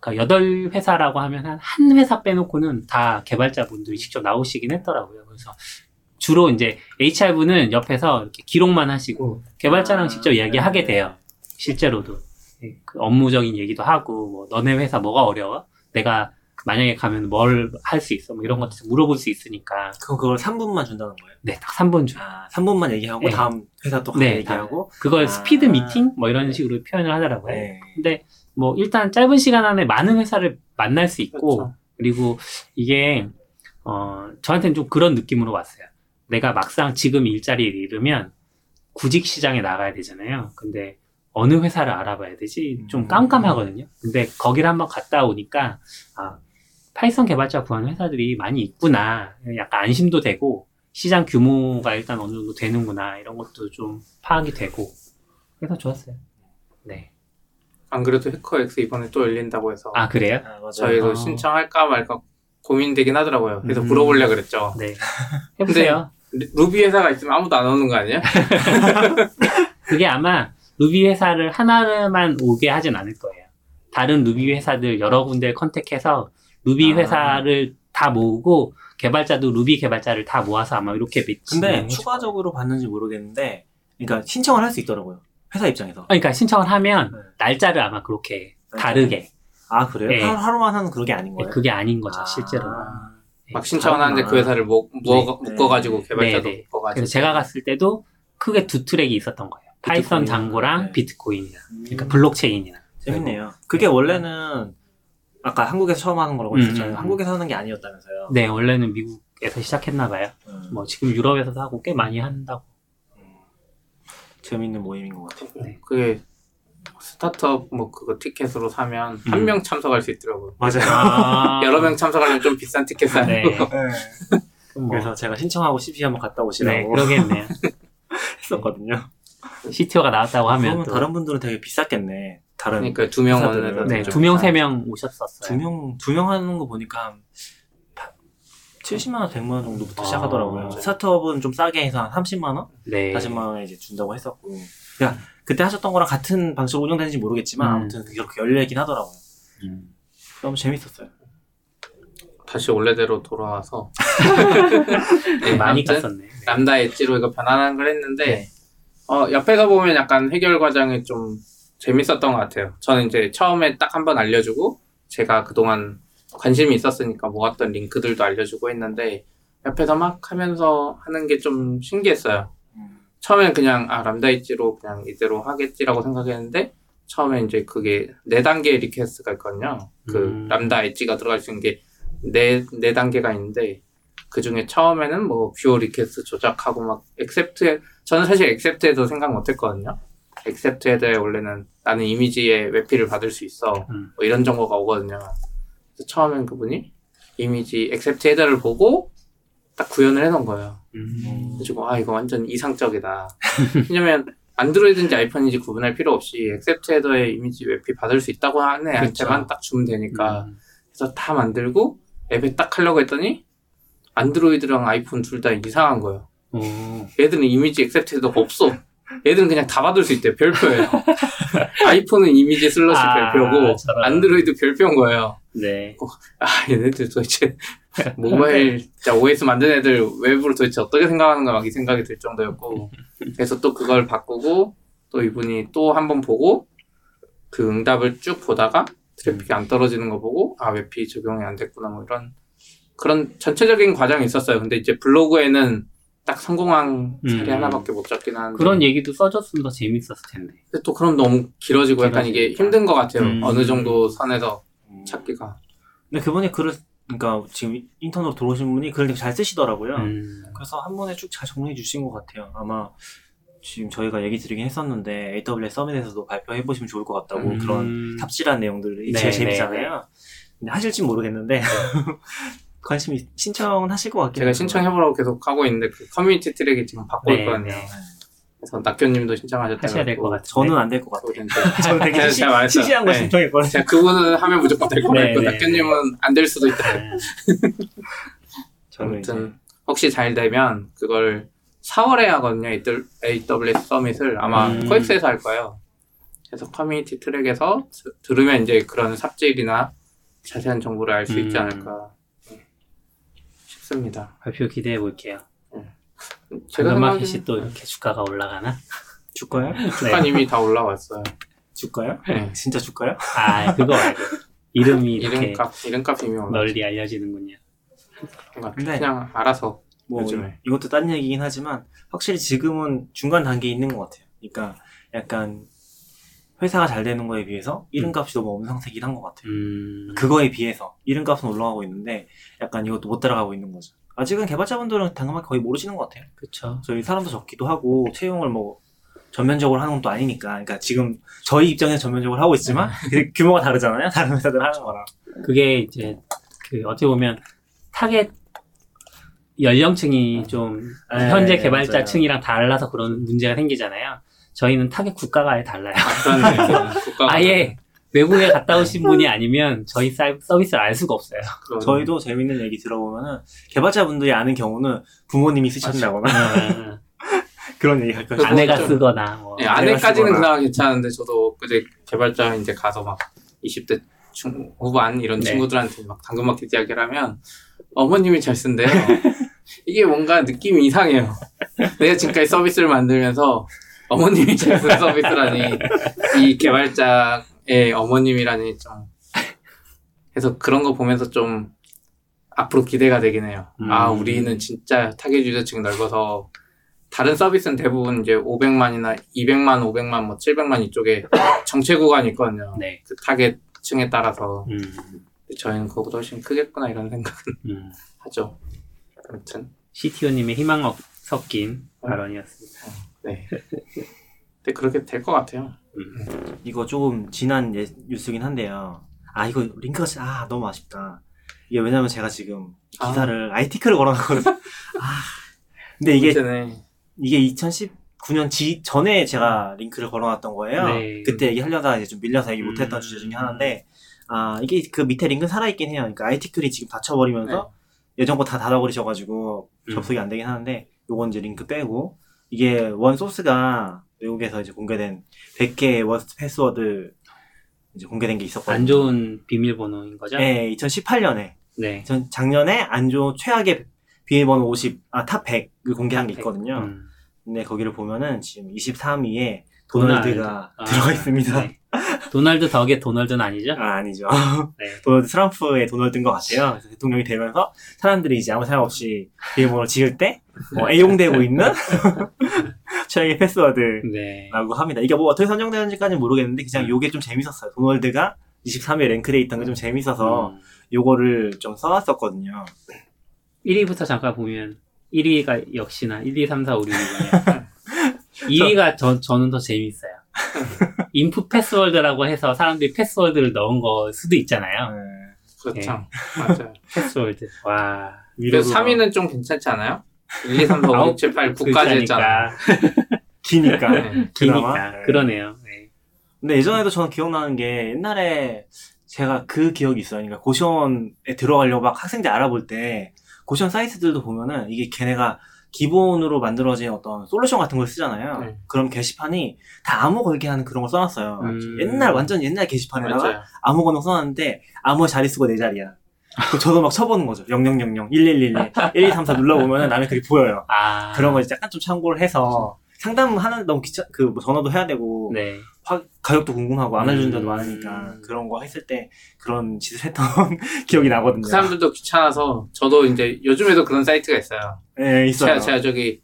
그러니까 여덟 회사라고 하면 한, 한 회사 빼놓고는 다 개발자분들이 직접 나오시긴 했더라고요. 그래서 주로 이제 HR분은 옆에서 이렇게 기록만 하시고 개발자랑 아, 직접 이야기하게 네. 돼요. 실제로도. 예, 그 업무적인 얘기도 하고, 뭐, 너네 회사 뭐가 어려워? 내가 만약에 가면 뭘 할 수 있어? 뭐 이런 것들 물어볼 수 있으니까. 그럼 그걸 3분만 준다는 거예요? 네, 딱 3번 줘. 아, 3분만 얘기하고 네. 다음 회사 또 네, 얘기하고 그걸 아. 스피드 미팅? 뭐 이런 식으로 표현을 하더라고요. 네. 근데 뭐 일단 짧은 시간 안에 많은 회사를 만날 수 있고, 그렇죠. 그리고 이게, 어, 저한테는 좀 그런 느낌으로 왔어요. 내가 막상 지금 일자리를 잃으면 구직 시장에 나가야 되잖아요. 근데 어느 회사를 알아봐야 되지? 좀 음. 깜깜하거든요. 근데 거기를 한번 갔다 오니까, 아, Python 개발자 구하는 회사들이 많이 있구나. 약간 안심도 되고, 시장 규모가 일단 어느 정도 되는구나. 이런 것도 좀 파악이 되고. 그래서 좋았어요. 네. 안 그래도 해커엑스 이번에 또 열린다고 해서 아, 그래요? 아. 저희도 아. 신청할까 말까 고민되긴 하더라고요. 그래서 음. 물어보려 그랬죠. 네. 해보세요. 루- 루비 회사가 있으면 아무도 안 오는 거 아니에요? 그게 아마 루비 회사를 하나만 오게 하진 않을 거예요. 다른 루비 회사들 여러 군데 컨택해서 루비 아. 회사를 다 모으고 개발자도 루비 개발자를 다 모아서 아마 이렇게 매치. 근데 추가적으로 받는지 모르겠는데 그러니까 신청을 할 수 있더라고요. 회사 입장에서. 그러니까 신청을 하면 네. 날짜를 아마 그렇게 다르게. 아 그래요? 네. 하루, 하루만 하는 그런 게 아닌 거예요? 그게 아닌 거죠, 아. 실제로는. 막 신청을 하는데 그 다르구나. 회사를 모, 모, 네. 묶어가지고 개발자도 네, 네. 묶어가지고 그래서 제가 갔을 때도 크게 두 트랙이 있었던 거예요. 파이썬 비트코인. 장고랑 네. 비트코인이랑. 그러니까 음, 블록체인이랑. 재밌네요. 그게 원래는 아까 한국에서 처음 하는 거라고 음, 했었잖아요. 음, 한국에서 하는 게 아니었다면서요. 네, 원래는 미국에서 시작했나 봐요. 음, 뭐 지금 유럽에서도 하고 꽤 많이 한다고. 음. 재밌는 모임인 것 같아요. 네. 그게 스타트업 뭐 그거 티켓으로 사면 음. 한명 참석할 수 있더라고요. 맞아요. 아, 여러 명 참석하려면 좀 비싼 티켓 사야 네. 되고 뭐, 그래서 제가 신청하고 CP 한번 갔다 네, 오시라고 그러겠네요. 했었거든요. CTO가 나왔다고 하면 그러면 또 다른 분들은 되게 비쌌겠네. 다른 그러니까 두명 회사들은. 오는 네, 좀두 명, 세 명 오셨었어요. 두 명, 두 명 하는 거 보니까 한 70만 원, 100만 원 정도부터 아. 시작하더라고요. 스타트업은 좀 싸게 해서 한 30만 원? 네. 40만 원에 이제 준다고 했었고. 그러니까 그때 하셨던 거랑 같은 방식으로 운영되는지 모르겠지만 음. 아무튼 그렇게 열리긴 하더라고요. 음. 너무 재밌었어요. 다시 원래대로 돌아와서 네, 많이 갔었네. 람다 엣지로 이거 변환한 걸 했는데 네. 어, 옆에서 보면 약간 해결 과정이 좀 재밌었던 것 같아요. 저는 이제 처음에 딱 한 번 알려주고 제가 그동안 관심이 있었으니까 모았던 링크들도 알려주고 했는데 옆에서 막 하면서 하는 게 좀 신기했어요. 음. 처음엔 그냥 아 Lambda Edge로 그냥 이대로 하겠지라고 생각했는데 처음에 이제 그게 네 단계 request가 있거든요. 그 음. Lambda Edge가 들어갈 수 있는 게네, 네 단계가 있는데 그 중에 처음에는 뭐 viewer request 조작하고 막 accept 저는 사실 accept에도 생각 못했거든요. accept header에 원래는 나는 이미지에 WebP를 받을 수 있어 음. 뭐 이런 정보가 오거든요. 그래서 처음엔 그분이 이미지 accept header를 보고 딱 구현을 해놓은 거예요. 음. 그래가지고 아 이거 완전 이상적이다. 왜냐면 안드로이드인지 아이폰인지 구분할 필요 없이 accept header에 이미지 WebP 받을 수 있다고 하는 애한테만 그쵸. 딱 주면 되니까 음. 그래서 다 만들고 앱에 딱 하려고 했더니 안드로이드랑 아이폰 둘 다 이상한 거예요. 오. 얘들은 이미지 accept header가 없어. 얘들은 그냥 다 받을 수 있대요. 별표예요. 아이폰은 이미지 슬래시 아, 별표고 저런. 안드로이드 별표인 거예요. 네. 아 얘네들 도대체 모바일 진짜 OS 만든 애들 웹으로 도대체 어떻게 생각하는 거야 막 이 생각이 들 정도였고 그래서 또 그걸 바꾸고 또 이분이 또 한 번 보고 그 응답을 쭉 보다가 트래픽이 안 떨어지는 거 보고 아 WebP 적용이 안 됐구나 뭐 이런 그런 전체적인 과정이 있었어요 근데 이제 블로그에는 딱 성공한 사례 음. 하나밖에 못 잡긴 하는데 그런 얘기도 써줬으면 더 재밌었을 텐데. 근데 또 그럼 너무 길어지고 약간 이게 길어지니까. 힘든 것 같아요 음. 어느 정도 선에서 음. 찾기가 근데 그분이 글을 그러니까 지금 인턴으로 들어오신 분이 글을 되게 잘 쓰시더라고요. 음. 그래서 한 번에 쭉 잘 정리해 주신 것 같아요. 아마 지금 저희가 얘기 드리긴 했었는데 AWS 서밋에서도 발표해 보시면 좋을 것 같다고 음. 그런 탑실한 내용들이 네, 제일 네, 재밌잖아요. 근데 하실지 모르겠는데 관심이 신청은 하실 것 같긴 제가 해요. 신청해보라고 계속 하고 있는데 그 커뮤니티 트랙이 지금 바꿔 네, 있거든요. 네. 그래서 낙교님도 신청하셨다고 하셔야 될 것 같아요. 저는 안 될 것 같아요. 저는 되게 제가 시시, 말했어요. 시시한 거 네. 신청했거든요. 제가 그분은 하면 무조건 될 네, 했고 네, 낙교님은 안 될 수도 있다. 네. 저는 아무튼 혹시 잘 되면 그걸 4월에 하거든요. AWS Summit을 아마 음. 코엑스에서 할 거예요. 그래서 커뮤니티 트랙에서 드- 들으면 이제 그런 삽질이나 자세한 정보를 알 수 있지 음. 않을까 네, 싶습니다. 발표 기대해 볼게요. 제가 생각하기엔 마켓이 또 이렇게 주가가 올라가나? 줄까요? 주가 이미 다 올라왔어요. 줄까요? 네. 진짜 줄까요? 아, 그거 말고. 이름이 이렇게 이름값 이름값 이미 올라. 널리 알려지는군요. 근데 그냥 알아서 뭐 요즘에. 이것도 딴 얘기긴 하지만 확실히 지금은 중간 단계에 있는 것 같아요. 그러니까 약간 회사가 잘 되는 거에 비해서 이름값이 너무 엄상세긴 한 것 같아요. 음. 그거에 비해서 이름값은 올라가고 있는데 약간 이것도 못 따라가고 있는 거죠. 아직은 개발자분들은 당연하게 거의 모르시는 것 같아요. 그쵸. 저희 사람도 적기도 하고 채용을 뭐 전면적으로 하는 건또 아니니까. 그러니까 지금 저희 입장에서 전면적으로 하고 있지만 그 규모가 다르잖아요. 다른 회사들 하는 거랑. 그게 이제 그 어떻게 보면 타겟 연령층이 좀 네, 현재 네, 개발자층이랑 달라서 그런 문제가 생기잖아요. 저희는 타겟 국가가 아예 달라요. 국가가 아예 외국에 갔다 오신 분이 아니면 저희 사- 서비스를 알 수가 없어요. 저희도 재밌는 얘기 들어보면은 개발자분들이 아는 경우는 부모님이 쓰셨다거나 어, 그런 얘기 가끔 아내가 좀- 쓰거나 뭐. 네, 아내까지는. 그나마 괜찮은데 저도 그제 개발자 이제 가서 막 20대 중 후반 이런 네. 친구들한테 막 당근마켓 이야기를 하면 어머님이 잘 쓴대요. 이게 뭔가 느낌이 이상해요. 내가 지금까지 서비스를 만들면서 어머님이 잘 쓴 서비스라니 이 개발자의 어머님이라니 좀 그래서 그런 거 보면서 좀 앞으로 기대가 되긴 해요. 아 음. 우리는 진짜 타겟 유저층 넓어서 다른 서비스는 대부분 이제 500만이나 200만, 500만, 뭐 700만 이쪽에 정체 구간이 있거든요. 네. 그 타겟층에 따라서 음, 저희는 그거보다 훨씬 크겠구나 이런 생각은 음. 하죠. 아무튼 CTO님의 희망 어- 섞인 발언이었습니다. 네. 근데 그렇게 될 것 같아요. 음. 이거 조금 지난 예- 뉴스긴 한데요. 아 이거 링크가 아 너무 아쉽다. 이게 왜냐면 제가 지금 아. 기사를 IT크를 걸어놨거든요. 아 근데 이게 문제네. 이게 2019년 지 전에 제가 링크를 걸어놨던 거예요. 네. 그때 얘기하려다가 이제 좀 밀려서 얘기 못했던 음. 주제 중에 하나인데 아 이게 그 밑에 링크는 살아있긴 해요. 그러니까 IT클이 지금 닫혀버리면서 예전 거 다 닫아버리셔가지고 음. 접속이 안 되긴 하는데 요건 이제 링크 빼고 이게 원 소스가 외국에서 이제 공개된 100개의 worst password 이제 공개된 게 있었거든요. 안 좋은 비밀번호인 거죠? 네, 2018년에 네. 전 작년에 안 좋은 최악의 비밀번호 50, 아, top 100을 공개한 게 있거든요. 음. 근데 거기를 보면은 지금 23위에 도널드. 도널드가 아, 들어가 있습니다. 네. 도널드 덕의 도널드는 아니죠? 아, 아니죠. 네. 도널드 트럼프의 도널드인 것 같아요. 그래서 대통령이 되면서 사람들이 이제 아무 생각 없이 비밀번호를 지을 때 어, 애용되고 있는 최악의 패스워드라고 네. 합니다. 이게 뭐 어떻게 선정되는지까지는 모르겠는데 그냥 요게 좀 재밌었어요. 도널드가 23위에 랭크돼 있던 게 좀 재밌어서 음. 요거를 좀 써놨었거든요. 1위부터 잠깐 보면 1위가 역시나 1, 2, 3, 4, 5, 6이군요. 2위가 저, 저는 더 재밌어요. 인풋 패스워드라고 해서 사람들이 패스워드를 넣은 거 수도 있잖아요. 네. 그렇죠. 맞아요. 패스워드. 와. 그래서 3위는 좀 괜찮지 않아요? 1, 2, 3, 4, 5, 6, 7, 8, 9까지 했잖아. 기니까. 네. 기니까. 네. 그러네요. 네. 근데 예전에도 저는 기억나는 게 옛날에 제가 그 기억이 있어요. 그러니까 고시원에 들어가려고 막 학생들 알아볼 때 고시원 사이트들도 보면은 이게 걔네가 기본으로 만들어진 어떤 솔루션 같은 걸 쓰잖아요. 네. 그럼 게시판이 다 암호 걸게 하는 그런 걸 써놨어요. 음. 옛날 완전 옛날 게시판에다가 맞아요. 번호 써놨는데 암호 자릿수가 네 자리야. 그 저도 막 쳐보는 거죠. 0000, 1111, 1234 눌러보면 남의 글이 보여요. 아. 그런 거 이제 약간 좀 참고를 해서 상담하는 너무 귀찮 그 뭐 전화도 해야 되고 네. 화- 가격도 궁금하고 안 알려준 데도 음. 많으니까 그런 거 했을 때 그런 짓을 했던 기억이 나거든요. 그 사람들도 귀찮아서 저도 이제 요즘에도 그런 사이트가 있어요. 네, 있어요. 제가, 제가 저기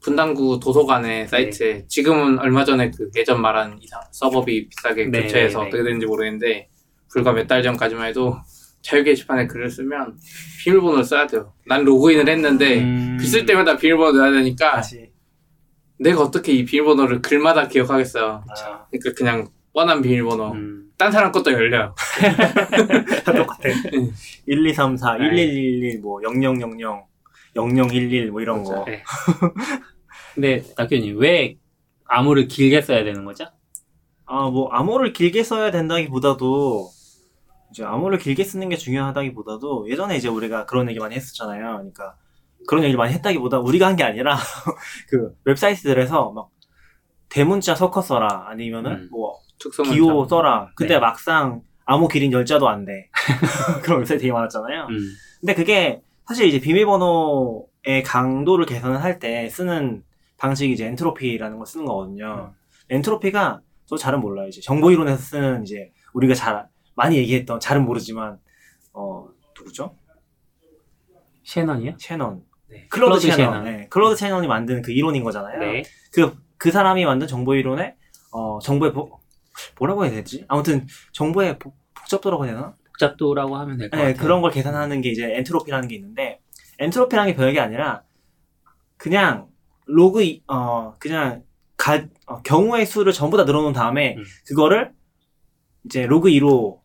분당구 도서관의 사이트에 지금은 얼마 전에 그 예전 말한 이상 서버비 비싸게 네, 교체해서 네, 네. 어떻게 되는지 모르겠는데 불과 몇 달 전까지만 해도 자유 게시판에 글을 쓰면 비밀번호를 써야 돼요. 난 로그인을 했는데 음. 글쓸 때마다 비밀번호 넣어야 되니까 다시 내가 어떻게 이 비밀번호를 글마다 기억하겠어요. 아, 그러니까 그냥 뻔한 비밀번호. 음. 딴 사람 것도 열려요. 다 똑같아. 음. 1, 2, 3, 4, 네. 1111, 뭐 0000, 0011, 뭐 이런 거. 네. 근데 낙교님 왜 암호를 길게 써야 되는 거죠? 아, 뭐 암호를 길게 써야 된다기보다도 이제 암호를 길게 쓰는 게 중요하다기보다도 예전에 이제 우리가 그런 얘기 많이 했었잖아요. 그러니까 그런 얘기를 많이 했다기보다 우리가 한 게 아니라 그 웹사이트들에서 막 대문자 섞어 써라 아니면은 음. 뭐 특수 기호 써라. 근데 네. 막상 암호 길인 열 자도 안 돼. 그런 웹사이트 되게 많았잖아요. 음. 근데 그게 사실 이제 비밀번호의 강도를 계산을 할 때 쓰는 방식이 이제 엔트로피라는 걸 쓰는 거거든요. 엔트로피가 저 잘은 몰라요. 이제 정보 이론에서 쓰는 이제 우리가 잘 많이 얘기했던 잘은 모르지만 어 누구죠? 섀넌이요? 섀넌. 네. 클로드, 클로드 섀넌. 네. 클로드 섀넌이 만든 그 이론인 거잖아요. 네. 그, 그 사람이 만든 정보 이론에 어 정보의 복 뭐라고 해야 되지? 아무튼 정보의 복- 복잡도라고 해야 되나? 복잡도라고 하면 될 것 네, 같아요. 그런 걸 계산하는 게 이제 엔트로피라는 게 있는데 엔트로피라는 게 별게 아니라 그냥 로그 이- 어 그냥 가, 어, 경우의 수를 전부 다 늘어놓은 다음에 음. 그거를 이제 로그 2로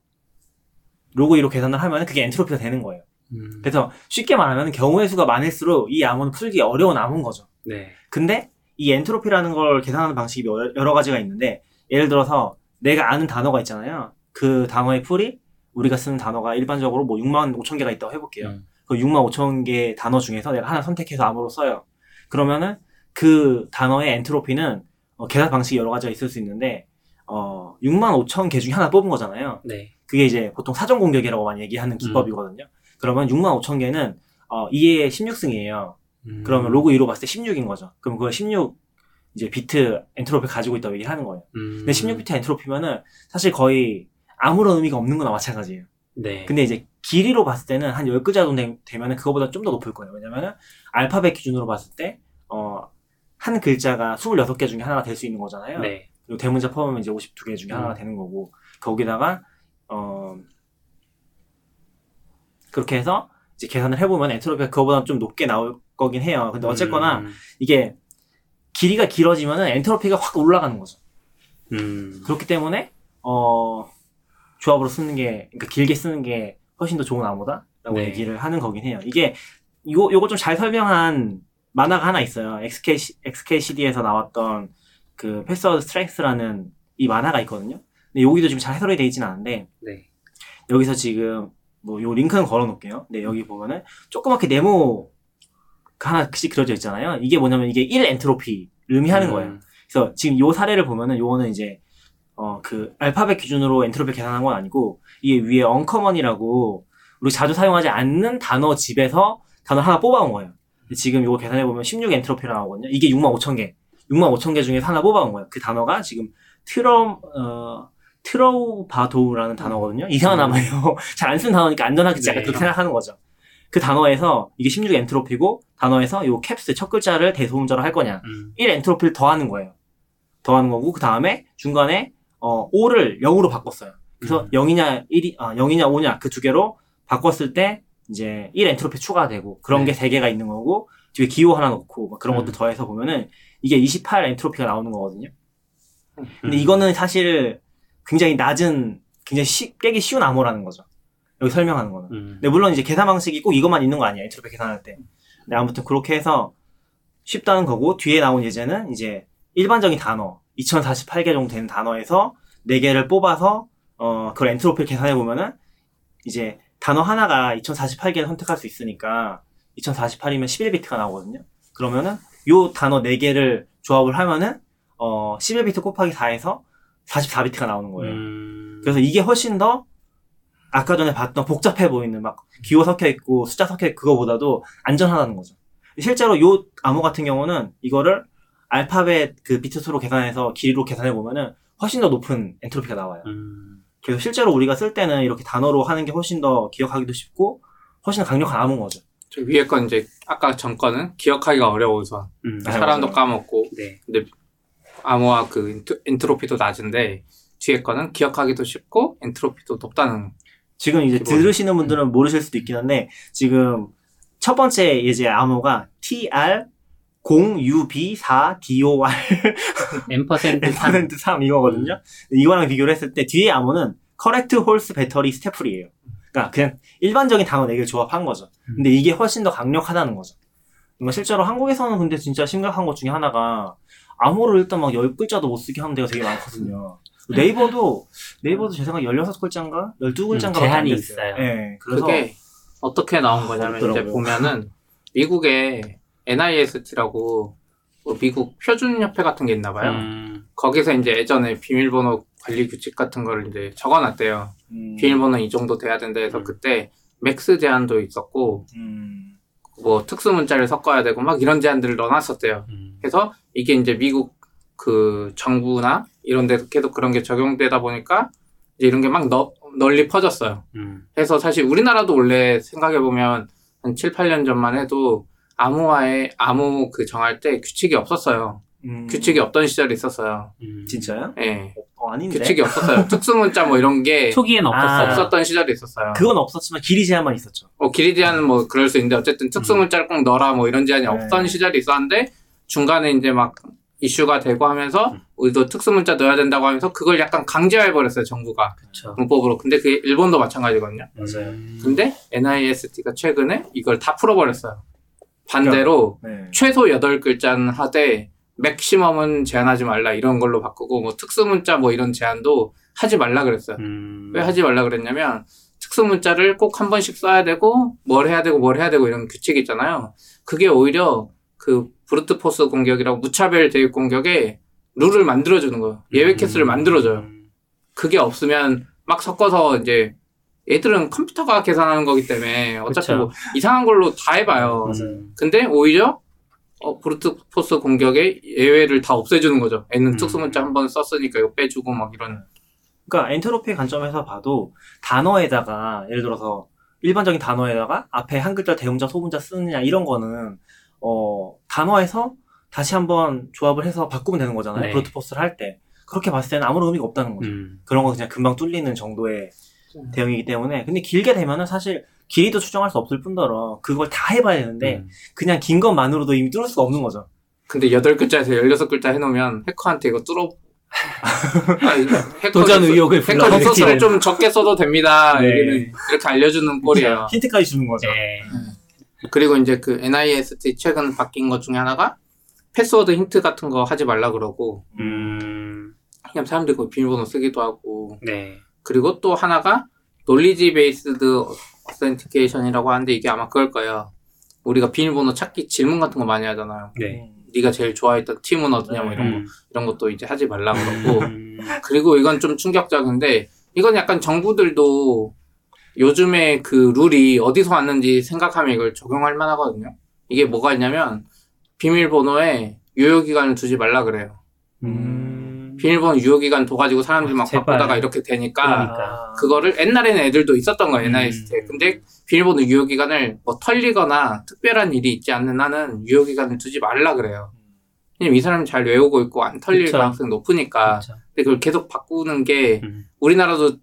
로그 2로 계산을 하면 그게 엔트로피가 되는 거예요. 음. 그래서 쉽게 말하면 경우의 수가 많을수록 이 암호는 풀기 어려운 암호인 거죠. 네. 근데 이 엔트로피라는 걸 계산하는 방식이 여러, 가지가 있는데 예를 들어서 내가 아는 단어가 있잖아요. 그 단어의 풀이 우리가 쓰는 단어가 일반적으로 뭐 6만 5천 개가 있다고 해볼게요. 음. 그 6만 5천 개 단어 중에서 내가 하나 선택해서 암호로 써요. 그러면은 그 단어의 엔트로피는 어, 계산 방식이 여러 가지가 있을 수 있는데 어 6만 5천 개 중에 하나 뽑은 거잖아요. 네. 그게 이제 보통 사전 공격이라고 많이 얘기하는 기법이거든요. 그러면 6만 5천 개는 어 2의 16승이에요. 음. 그러면 로그 2로 봤을 때 16인 거죠. 그럼 그걸 16 이제 비트 엔트로피 가지고 있다고 얘기하는 거예요. 음. 근데 16비트 엔트로피면은 사실 거의 아무런 의미가 없는 거나 마찬가지예요. 네. 근데 이제 길이로 봤을 때는 한 10글자 정도 되- 되면은 그거보다 좀 더 높을 거예요. 왜냐면은 알파벳 기준으로 봤을 때, 어, 한 글자가 26개 중에 하나가 될 수 있는 거잖아요. 네. 그리고 대문자 포함하면 이제 52개 중에 음. 하나가 되는 거고, 거기다가, 어, 그렇게 해서 이제 계산을 해보면 엔트로피가 그거보다 좀 높게 나올 거긴 해요. 근데 어쨌거나 음. 이게 길이가 길어지면은 엔트로피가 확 올라가는 거죠. 음. 그렇기 때문에 어 조합으로 쓰는 게 그러니까 길게 쓰는 게 훨씬 더 좋은 암호다라고 네. 얘기를 하는 거긴 해요. 이게 이거 요거 좀 잘 설명한 만화가 하나 있어요. XK XKCD에서 나왔던 그 Password Strength라는 이 만화가 있거든요. 근데 여기도 지금 잘 해설이 돼 있지는 않은데 네. 여기서 지금 뭐 요 링크는 걸어 놓을게요. 근데 여기 보면은 조그맣게 네모가 하나씩 그려져 있잖아요. 이게 뭐냐면 이게 1 엔트로피를 의미하는 음. 거예요. 그래서 지금 요 사례를 보면은 요거는 이제 어 그 알파벳 기준으로 엔트로피 계산한 건 아니고 이게 위에 uncommon이라고 우리 자주 사용하지 않는 단어 집에서 단어 하나 뽑아온 거예요. 지금 요거 계산해 보면 16 엔트로피라고 나오거든요. 이게 6만 5천 개. 6만 5천 개 중에 하나 뽑아온 거예요. 그 단어가 지금 트럼 어 트로바도우라는 단어거든요. 이상한 단어예요. 잘 안 쓰는 단어니까 안전하겠지 약간 네. 그렇게 생각하는 거죠. 그 단어에서 이게 16 엔트로피고 단어에서 요 캡스 첫 글자를 대소문자로 할 거냐. 음. 1 엔트로피를 더하는 거예요. 더하는 거고 그 다음에 중간에 어 5를 0으로 바꿨어요. 그래서 음. 0이냐 1이 아 0이냐 5냐 그 두 개로 바꿨을 때 이제 1 엔트로피 추가되고 그런 네. 게세 개가 있는 거고 뒤에 기호 하나 넣고 막 그런 음. 것도 더해서 보면은 이게 28 엔트로피가 나오는 거거든요. 근데 음. 이거는 사실 굉장히 낮은 굉장히 쉬, 깨기 쉬운 암호라는 거죠. 여기 설명하는 거는. 음. 근데 물론 이제 계산 방식이 꼭 이것만 있는 거 아니에요. 엔트로피 계산할 때. 근데 아무튼 그렇게 해서 쉽다는 거고 뒤에 나온 예제는 이제 일반적인 단어 2048개 정도 되는 단어에서 4개를 뽑아서 어 그걸 엔트로피를 계산해 보면은 이제 단어 하나가 2048개를 선택할 수 있으니까 2048이면 11비트가 나오거든요. 그러면은 요 단어 4개를 조합을 하면은 어 11비트 곱하기 4에서 44비트가 나오는 거예요. 음. 그래서 이게 훨씬 더 아까 전에 봤던 복잡해 보이는 막 기호 섞여 있고 숫자 섞여 있고 그거보다도 안전하다는 거죠. 실제로 요 암호 같은 경우는 이거를 알파벳 그 비트 수로 계산해서 길이로 계산해 보면은 훨씬 더 높은 엔트로피가 나와요. 음. 그래서 실제로 우리가 쓸 때는 이렇게 단어로 하는 게 훨씬 더 기억하기도 쉽고 훨씬 더 강력한 암호인 거죠. 저 위에 건 이제 아까 전 거는 기억하기가 어려워서 음. 아, 사람도 맞아요. 까먹고 네. 암호화 그 엔트, 엔트로피도 낮은데 뒤에 거는 기억하기도 쉽고 엔트로피도 높다는 지금 이제 기본. 들으시는 분들은 모르실 수도 있긴 한데 지금 첫 번째 예제 암호가 TR 0UB4DOR 앰퍼센트 3. 3 이거거든요. 이거랑 비교를 했을 때 뒤에 암호는 correct horse battery step풀이에요. 그러니까 그냥 일반적인 단어 4개를 조합한 거죠. 근데 이게 훨씬 더 강력하다는 거죠. 그러니까 실제로 한국에서는 근데 진짜 심각한 것 중에 하나가 암호를 일단 막 10글자도 못 쓰게 하는 데가 되게 많거든요. 네이버도 네이버도 제 생각에 16글자인가? 12글자인가 음, 제한이 있어요. 네, 그래서 그게 어떻게 나온 거냐면 이제 어렵더라고요. 보면은 미국에 NIST라고 뭐 미국 표준협회 같은 게 있나 봐요. 음. 거기서 이제 예전에 비밀번호 관리 규칙 같은 걸 이제 적어놨대요. 음, 비밀번호 이 정도 돼야 된다 해서 음. 그때 max 제한도 있었고 음, 뭐 특수 문자를 섞어야 되고 막 이런 제한들을 넣어놨었대요. 음. 그래서 이게 이제 미국 그 정부나 이런 데서 계속 그런 게 적용되다 보니까 이제 이런 게 막 널리 퍼졌어요. 음. 그래서 사실 우리나라도 원래 생각해 보면 한 7, 8년 전만 해도 암호화에 암호 그 정할 때 규칙이 없었어요. 음. 규칙이 없던 시절이 있었어요. 음. 진짜요? 예. 어, 아닌데. 규칙이 없었어요. 특수문자 뭐 이런 게 초기엔 아. 없었어요. 없었던 시절이 있었어요. 그건 없었지만 길이 제한만 있었죠. 뭐 길이 제한은 뭐 그럴 수 있는데 어쨌든 특수문자를 꼭 넣어라 뭐 이런 제한이 네. 없던 시절이 있었는데 중간에 이제 막 이슈가 되고 하면서 음. 우리도 특수문자 넣어야 된다고 하면서 그걸 약간 강제화해버렸어요 정부가 그렇죠. 문법으로 근데 그게 일본도 마찬가지거든요 맞아요. 음. 근데 NIST가 최근에 이걸 다 풀어버렸어요 반대로 네. 최소 8글자는 하되 맥시멈은 제한하지 말라 이런 걸로 바꾸고 뭐 특수문자 뭐 이런 제한도 하지 말라 그랬어요 음. 왜 하지 말라 그랬냐면 특수 문자를 꼭 한 번씩 써야 되고 뭘 해야 되고 뭘 해야 되고 이런 규칙이 있잖아요. 그게 오히려 그 brute force 공격이라고 무차별 대입 공격에 룰을 만들어 주는 거예요. 예외 케이스를 만들어 줘요. 음. 그게 없으면 막 섞어서 이제 얘들은 컴퓨터가 계산하는 거기 때문에 어차피. 뭐 이상한 걸로 다 해봐요. 맞아요. 근데 오히려 어, brute force 공격에 예외를 다 없애주는 거죠. 얘는 음. 특수 문자 한 번 썼으니까 이거 빼주고 막 이런. 그러니까 엔트로피의 관점에서 봐도 단어에다가 예를 들어서 일반적인 단어에다가 앞에 한 글자 대용자 소문자 쓰느냐 이런 거는 어 단어에서 다시 한번 조합을 해서 바꾸면 되는 거잖아요. 네. 브루트포스를 할 때. 그렇게 봤을 때는 아무런 의미가 없다는 거죠. 음. 그런 거 그냥 금방 뚫리는 정도의 음. 대응이기 때문에 근데 길게 되면은 사실 길이도 추정할 수 없을 뿐더러 그걸 다 해봐야 되는데 음. 그냥 긴 것만으로도 이미 뚫을 수가 없는 거죠. 근데 8글자에서 16글자 해놓으면 해커한테 이거 뚫어. 아니, 도전 소- 의혹을 해커. 소스를 좀 적게 써도 됩니다. 네. 여기는 이렇게 알려주는 꼴이에요. 힌트까지 주는 거죠. 네. 그리고 이제 그 NIST 최근 바뀐 것 중에 하나가 패스워드 힌트 같은 거 하지 말라 그러고 음. 그냥 사람들이 그 비밀번호 쓰기도 하고 네. 그리고 또 하나가 knowledge based authentication이라고 하는데 이게 아마 그걸 거예요. 우리가 비밀번호 찾기 질문 같은 거 많이 하잖아요. 네. 네가 제일 좋아했던 팀은 어디냐 뭐 이런 거 음. 이런 것도 이제 하지 말라 그러고 음. 그리고 이건 좀 충격적인데 이건 약간 정부들도 요즘에 그 룰이 어디서 왔는지 생각하면 이걸 적용할 만하거든요. 이게 뭐가 있냐면 비밀번호에 유효 기간을 두지 말라 그래요. 음. 비밀번호 유효기간 둬가지고 사람들이 막 제발. 바꾸다가 이렇게 되니까 그러니까. 그거를 옛날에는 애들도 있었던 거예요 NIST. 에 음. 근데 비밀번호 유효기간을 뭐 털리거나 특별한 일이 있지 않는 한은 유효기간을 두지 말라 그래요. 왜냐면 이 사람이 잘 외우고 있고 안 털릴 그쵸. 가능성이 높으니까. 그렇죠. 근데 그걸 계속 바꾸는 게 음. 우리나라도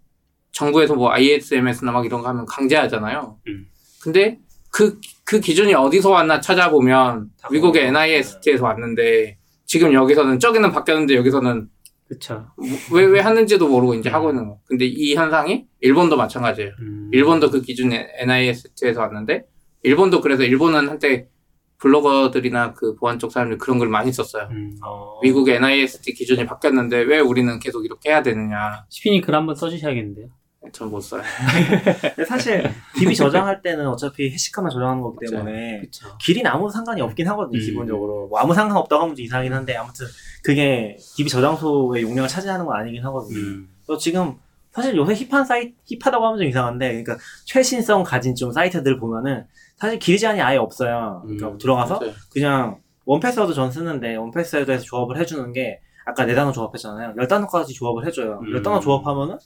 정부에서 뭐 ISMS나 막 이런 거 하면 강제하잖아요. 음. 근데 그, 그 기준이 어디서 왔나 찾아보면 다 미국의. NIST에서 왔는데 지금 여기서는 저기는 바뀌었는데 여기서는 그렇죠. 왜, 왜 하는지도 모르고 이제 하고 있는 거. 근데 이 현상이 일본도 마찬가지예요. 음. 일본도 그 기준이 NIST에서 왔는데 일본도 그래서 일본은 한때 블로거들이나 그 보안 쪽 사람들이 그런 걸 많이 썼어요. 음. 어. 미국의 NIST 기준이 바뀌었는데 왜 우리는 계속 이렇게 해야 되느냐. 시핀이 글 한번 써주셔야겠는데요. 전 못 써요. 사실 DB 저장할 때는 어차피 해시카만 저장하는 거기 그쵸. 때문에. 길이는 아무 상관이 없긴 하거든요 음. 기본적으로 뭐 아무 상관 없다고 하면 좀 이상하긴 한데 아무튼 그게 DB 저장소의 용량을 차지하는 건 아니긴 하거든요 음. 또 지금 사실 요새 힙한 사이트 힙하다고 하면 좀 이상한데 그러니까 최신성 가진 좀 사이트들 보면은 사실 길이 제한이 아예 없어요 그러니까 음, 들어가서 맞아요. 그냥 원패스워드 전 쓰는데 원패스워드에서 조합을 해주는 게 아까 네 단어 조합했잖아요 열 단어까지 조합을 해줘요 음. 열 단어 조합하면은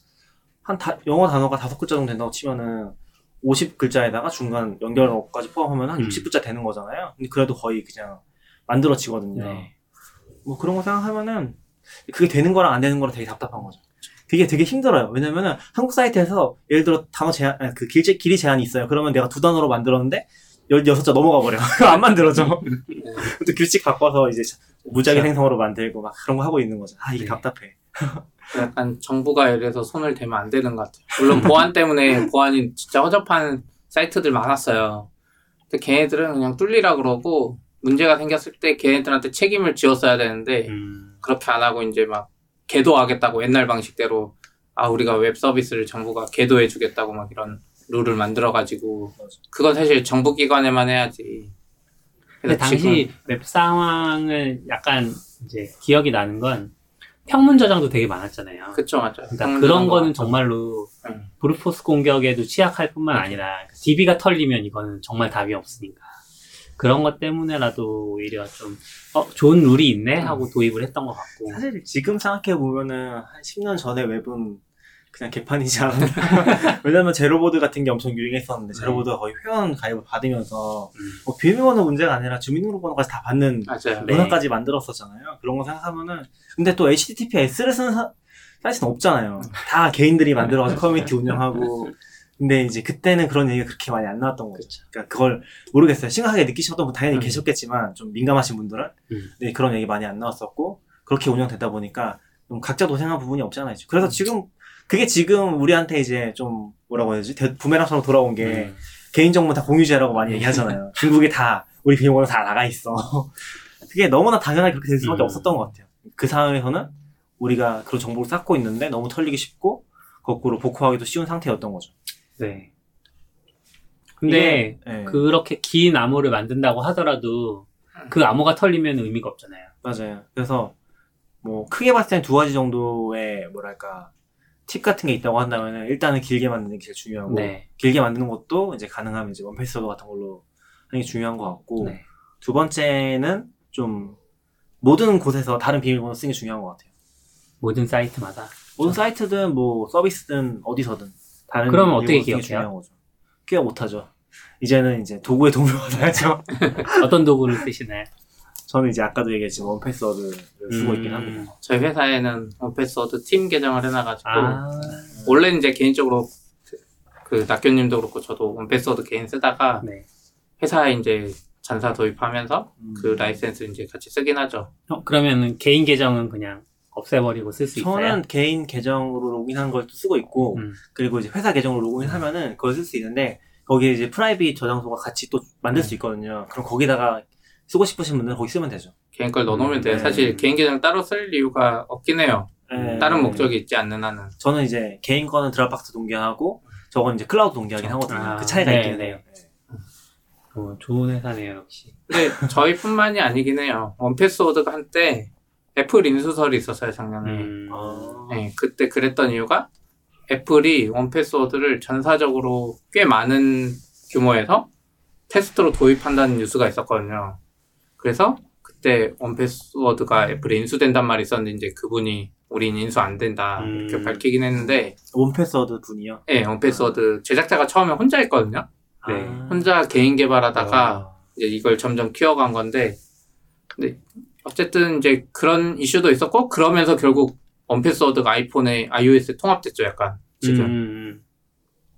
한 다- 영어 단어가 다섯 글자 정도 된다고 치면은 50글자에다가 중간 연결어까지 포함하면 한 음. 60글자 되는 거잖아요. 근데 그래도 거의 그냥 만들어지거든요. 네. 뭐 그런 거 생각하면은 그게 되는 거랑 안 되는 거랑 되게 답답한 거죠. 그게 되게 힘들어요. 왜냐면은 한국 사이트에서 예를 들어 단어 제한, 아니, 그 길제, 길이 제한이 있어요. 그러면 내가 두 단어로 만들었는데 16자 넘어가 버려. 그거 안 만들어져. 또 규칙 바꿔서 이제 무작위. 생성으로 만들고 막 그런 거 하고 있는 거죠. 아, 이게 네. 답답해. 약간 정부가 이래서 손을 대면 안 되는 것 같아요. 물론 보안 때문에 보안이 진짜 허접한 사이트들 많았어요. 근데 걔네들은 그냥 뚫리라 그러고 문제가 생겼을 때 걔네들한테 책임을 지었어야 되는데 음. 그렇게 안 하고 이제 막 개도하겠다고 옛날 방식대로 아 우리가 웹 서비스를 정부가 개도해 주겠다고 막 이런 룰을 만들어 가지고 그건 사실 정부 기관에만 해야지. 근데 당시 웹 상황을 약간 이제 기억이 나는 건 평문 저장도 되게 많았잖아요. 그쵸 맞죠. 그러니까 그런 거는 정말로 응. brute force 공격에도 취약할 뿐만 아니라 DB가 털리면 이거는 정말 답이 없으니까 그런 것 때문에라도 오히려 좀 어, 좋은 룰이 있네 하고 도입을 했던 것 같고 사실 지금 생각해 보면은 한 10년 전에 웹은 그냥 개판이지 않았나. 왜냐면 제로보드 같은 게 엄청 유행했었는데 제로보드가 거의 회원 가입을 받으면서 음. 뭐 비밀번호 문제가 아니라 주민등록번호까지 다 받는 맞아요. 네. 문화까지 만들었었잖아요. 그런 거 생각하면은 근데 또 HTTPS를 쓰는 사, 사이트는 없잖아요. 다 개인들이 만들어가지고 커뮤니티 운영하고 근데 이제 그때는 그런 얘기가 그렇게 많이 안 나왔던 거죠. 그러니까 그걸 모르겠어요. 심각하게 느끼셨던 분 당연히 음. 계셨겠지만 좀 민감하신 분들은 음. 네, 그런 얘기 많이 안 나왔었고 그렇게 운영되다 보니까 좀 각자 도생한 부분이 없잖아요. 그래서 지금 그게 지금 우리한테 이제 좀 뭐라고 해야 되지? 대- 부메랑처럼 돌아온 게 음. 개인 정보 다 공유제라고 많이 얘기하잖아요. 중국에 다 우리 비밀번호 다 나가 있어. 그게 너무나 당연하게 그렇게 될 수밖에 음. 없었던 것 같아요. 그 상황에서는 우리가 그런 정보를 쌓고 있는데 너무 털리기 쉽고 거꾸로 복구하기도 쉬운 상태였던 거죠. 네. 근데 예, 그렇게 긴 암호를 만든다고 하더라도 그 암호가 털리면 의미가 없잖아요. 맞아요. 그래서 뭐 크게 봤을 땐 두 가지 정도의 뭐랄까 팁 같은 게 있다고 한다면 일단은 길게 만드는 게 제일 중요하고 네. 길게 만드는 것도 이제 가능하면 이제 원패스워드 같은 걸로 하는 게 중요한 것 같고 네. 두 번째는 좀 모든 곳에서 다른 비밀번호 쓰는 게 중요한 것 같아요. 모든 사이트마다. 모든 사이트든 뭐 서비스든 어디서든 다른 그러면 어떻게 기억해요? 기억 못하죠. 이제는 이제 도구의 도움을 받아야죠. 어떤 도구를 쓰시나요? 저는 이제 아까도 얘기했지만 1Password를 쓰고 있긴 음. 합니다. 저희 회사에는 1Password 팀 계정을 해놔가지고 아, 원래는 이제 개인적으로 그, 그 낙교님도 그렇고 저도 1Password 개인 쓰다가 네. 회사에 이제 전사 도입하면서 음. 그 라이센스 이제 같이 쓰긴 하죠. 어, 그러면 개인 계정은 그냥 없애버리고 쓸 수 있어요? 저는 개인 계정으로 로그인한 걸 또 쓰고 있고 음. 그리고 이제 회사 계정으로 로그인하면은 그걸 쓸 수 있는데 거기에 이제 private 저장소가 같이 또 만들 수 있거든요. 그럼 거기다가 쓰고 싶으신 분들은 거기 쓰면 되죠. 개인 걸 넣어놓으면 돼요. 네. 사실 개인 계정 따로 쓸 이유가 없긴 해요. 예. 다른 목적이 있지 않는 한은. 저는 이제 개인 거는 Dropbox 동기화하고 저건 이제 클라우드 동기화긴 하거든요. 아, 그 차이가 네, 있긴 네. 해요. 어, 좋은 회사네요, 역시. 근데 저희뿐만이 아니긴 해요. 1Password가 한때 애플 인수설이 있었어요 작년에. 음. 아, 네, 그때 그랬던 이유가 애플이 1Password를 전사적으로 꽤 많은 규모에서 테스트로 도입한다는 뉴스가 있었거든요. 그래서 그때 1Password가 애플에 인수된단 말이 있었는데 이제 그분이 우린 인수 안 된다 이렇게 음. 밝히긴 했는데 1Password 분이요. 예, 1Password 제작자가 처음에 혼자 했거든요. 네. 아. 혼자 개인 개발하다가 와. 이제 이걸 점점 키워간 건데 근데 어쨌든 이제 그런 이슈도 있었고 그러면서 결국 1Password가 아이폰에 iOS에 통합됐죠 약간 지금 음,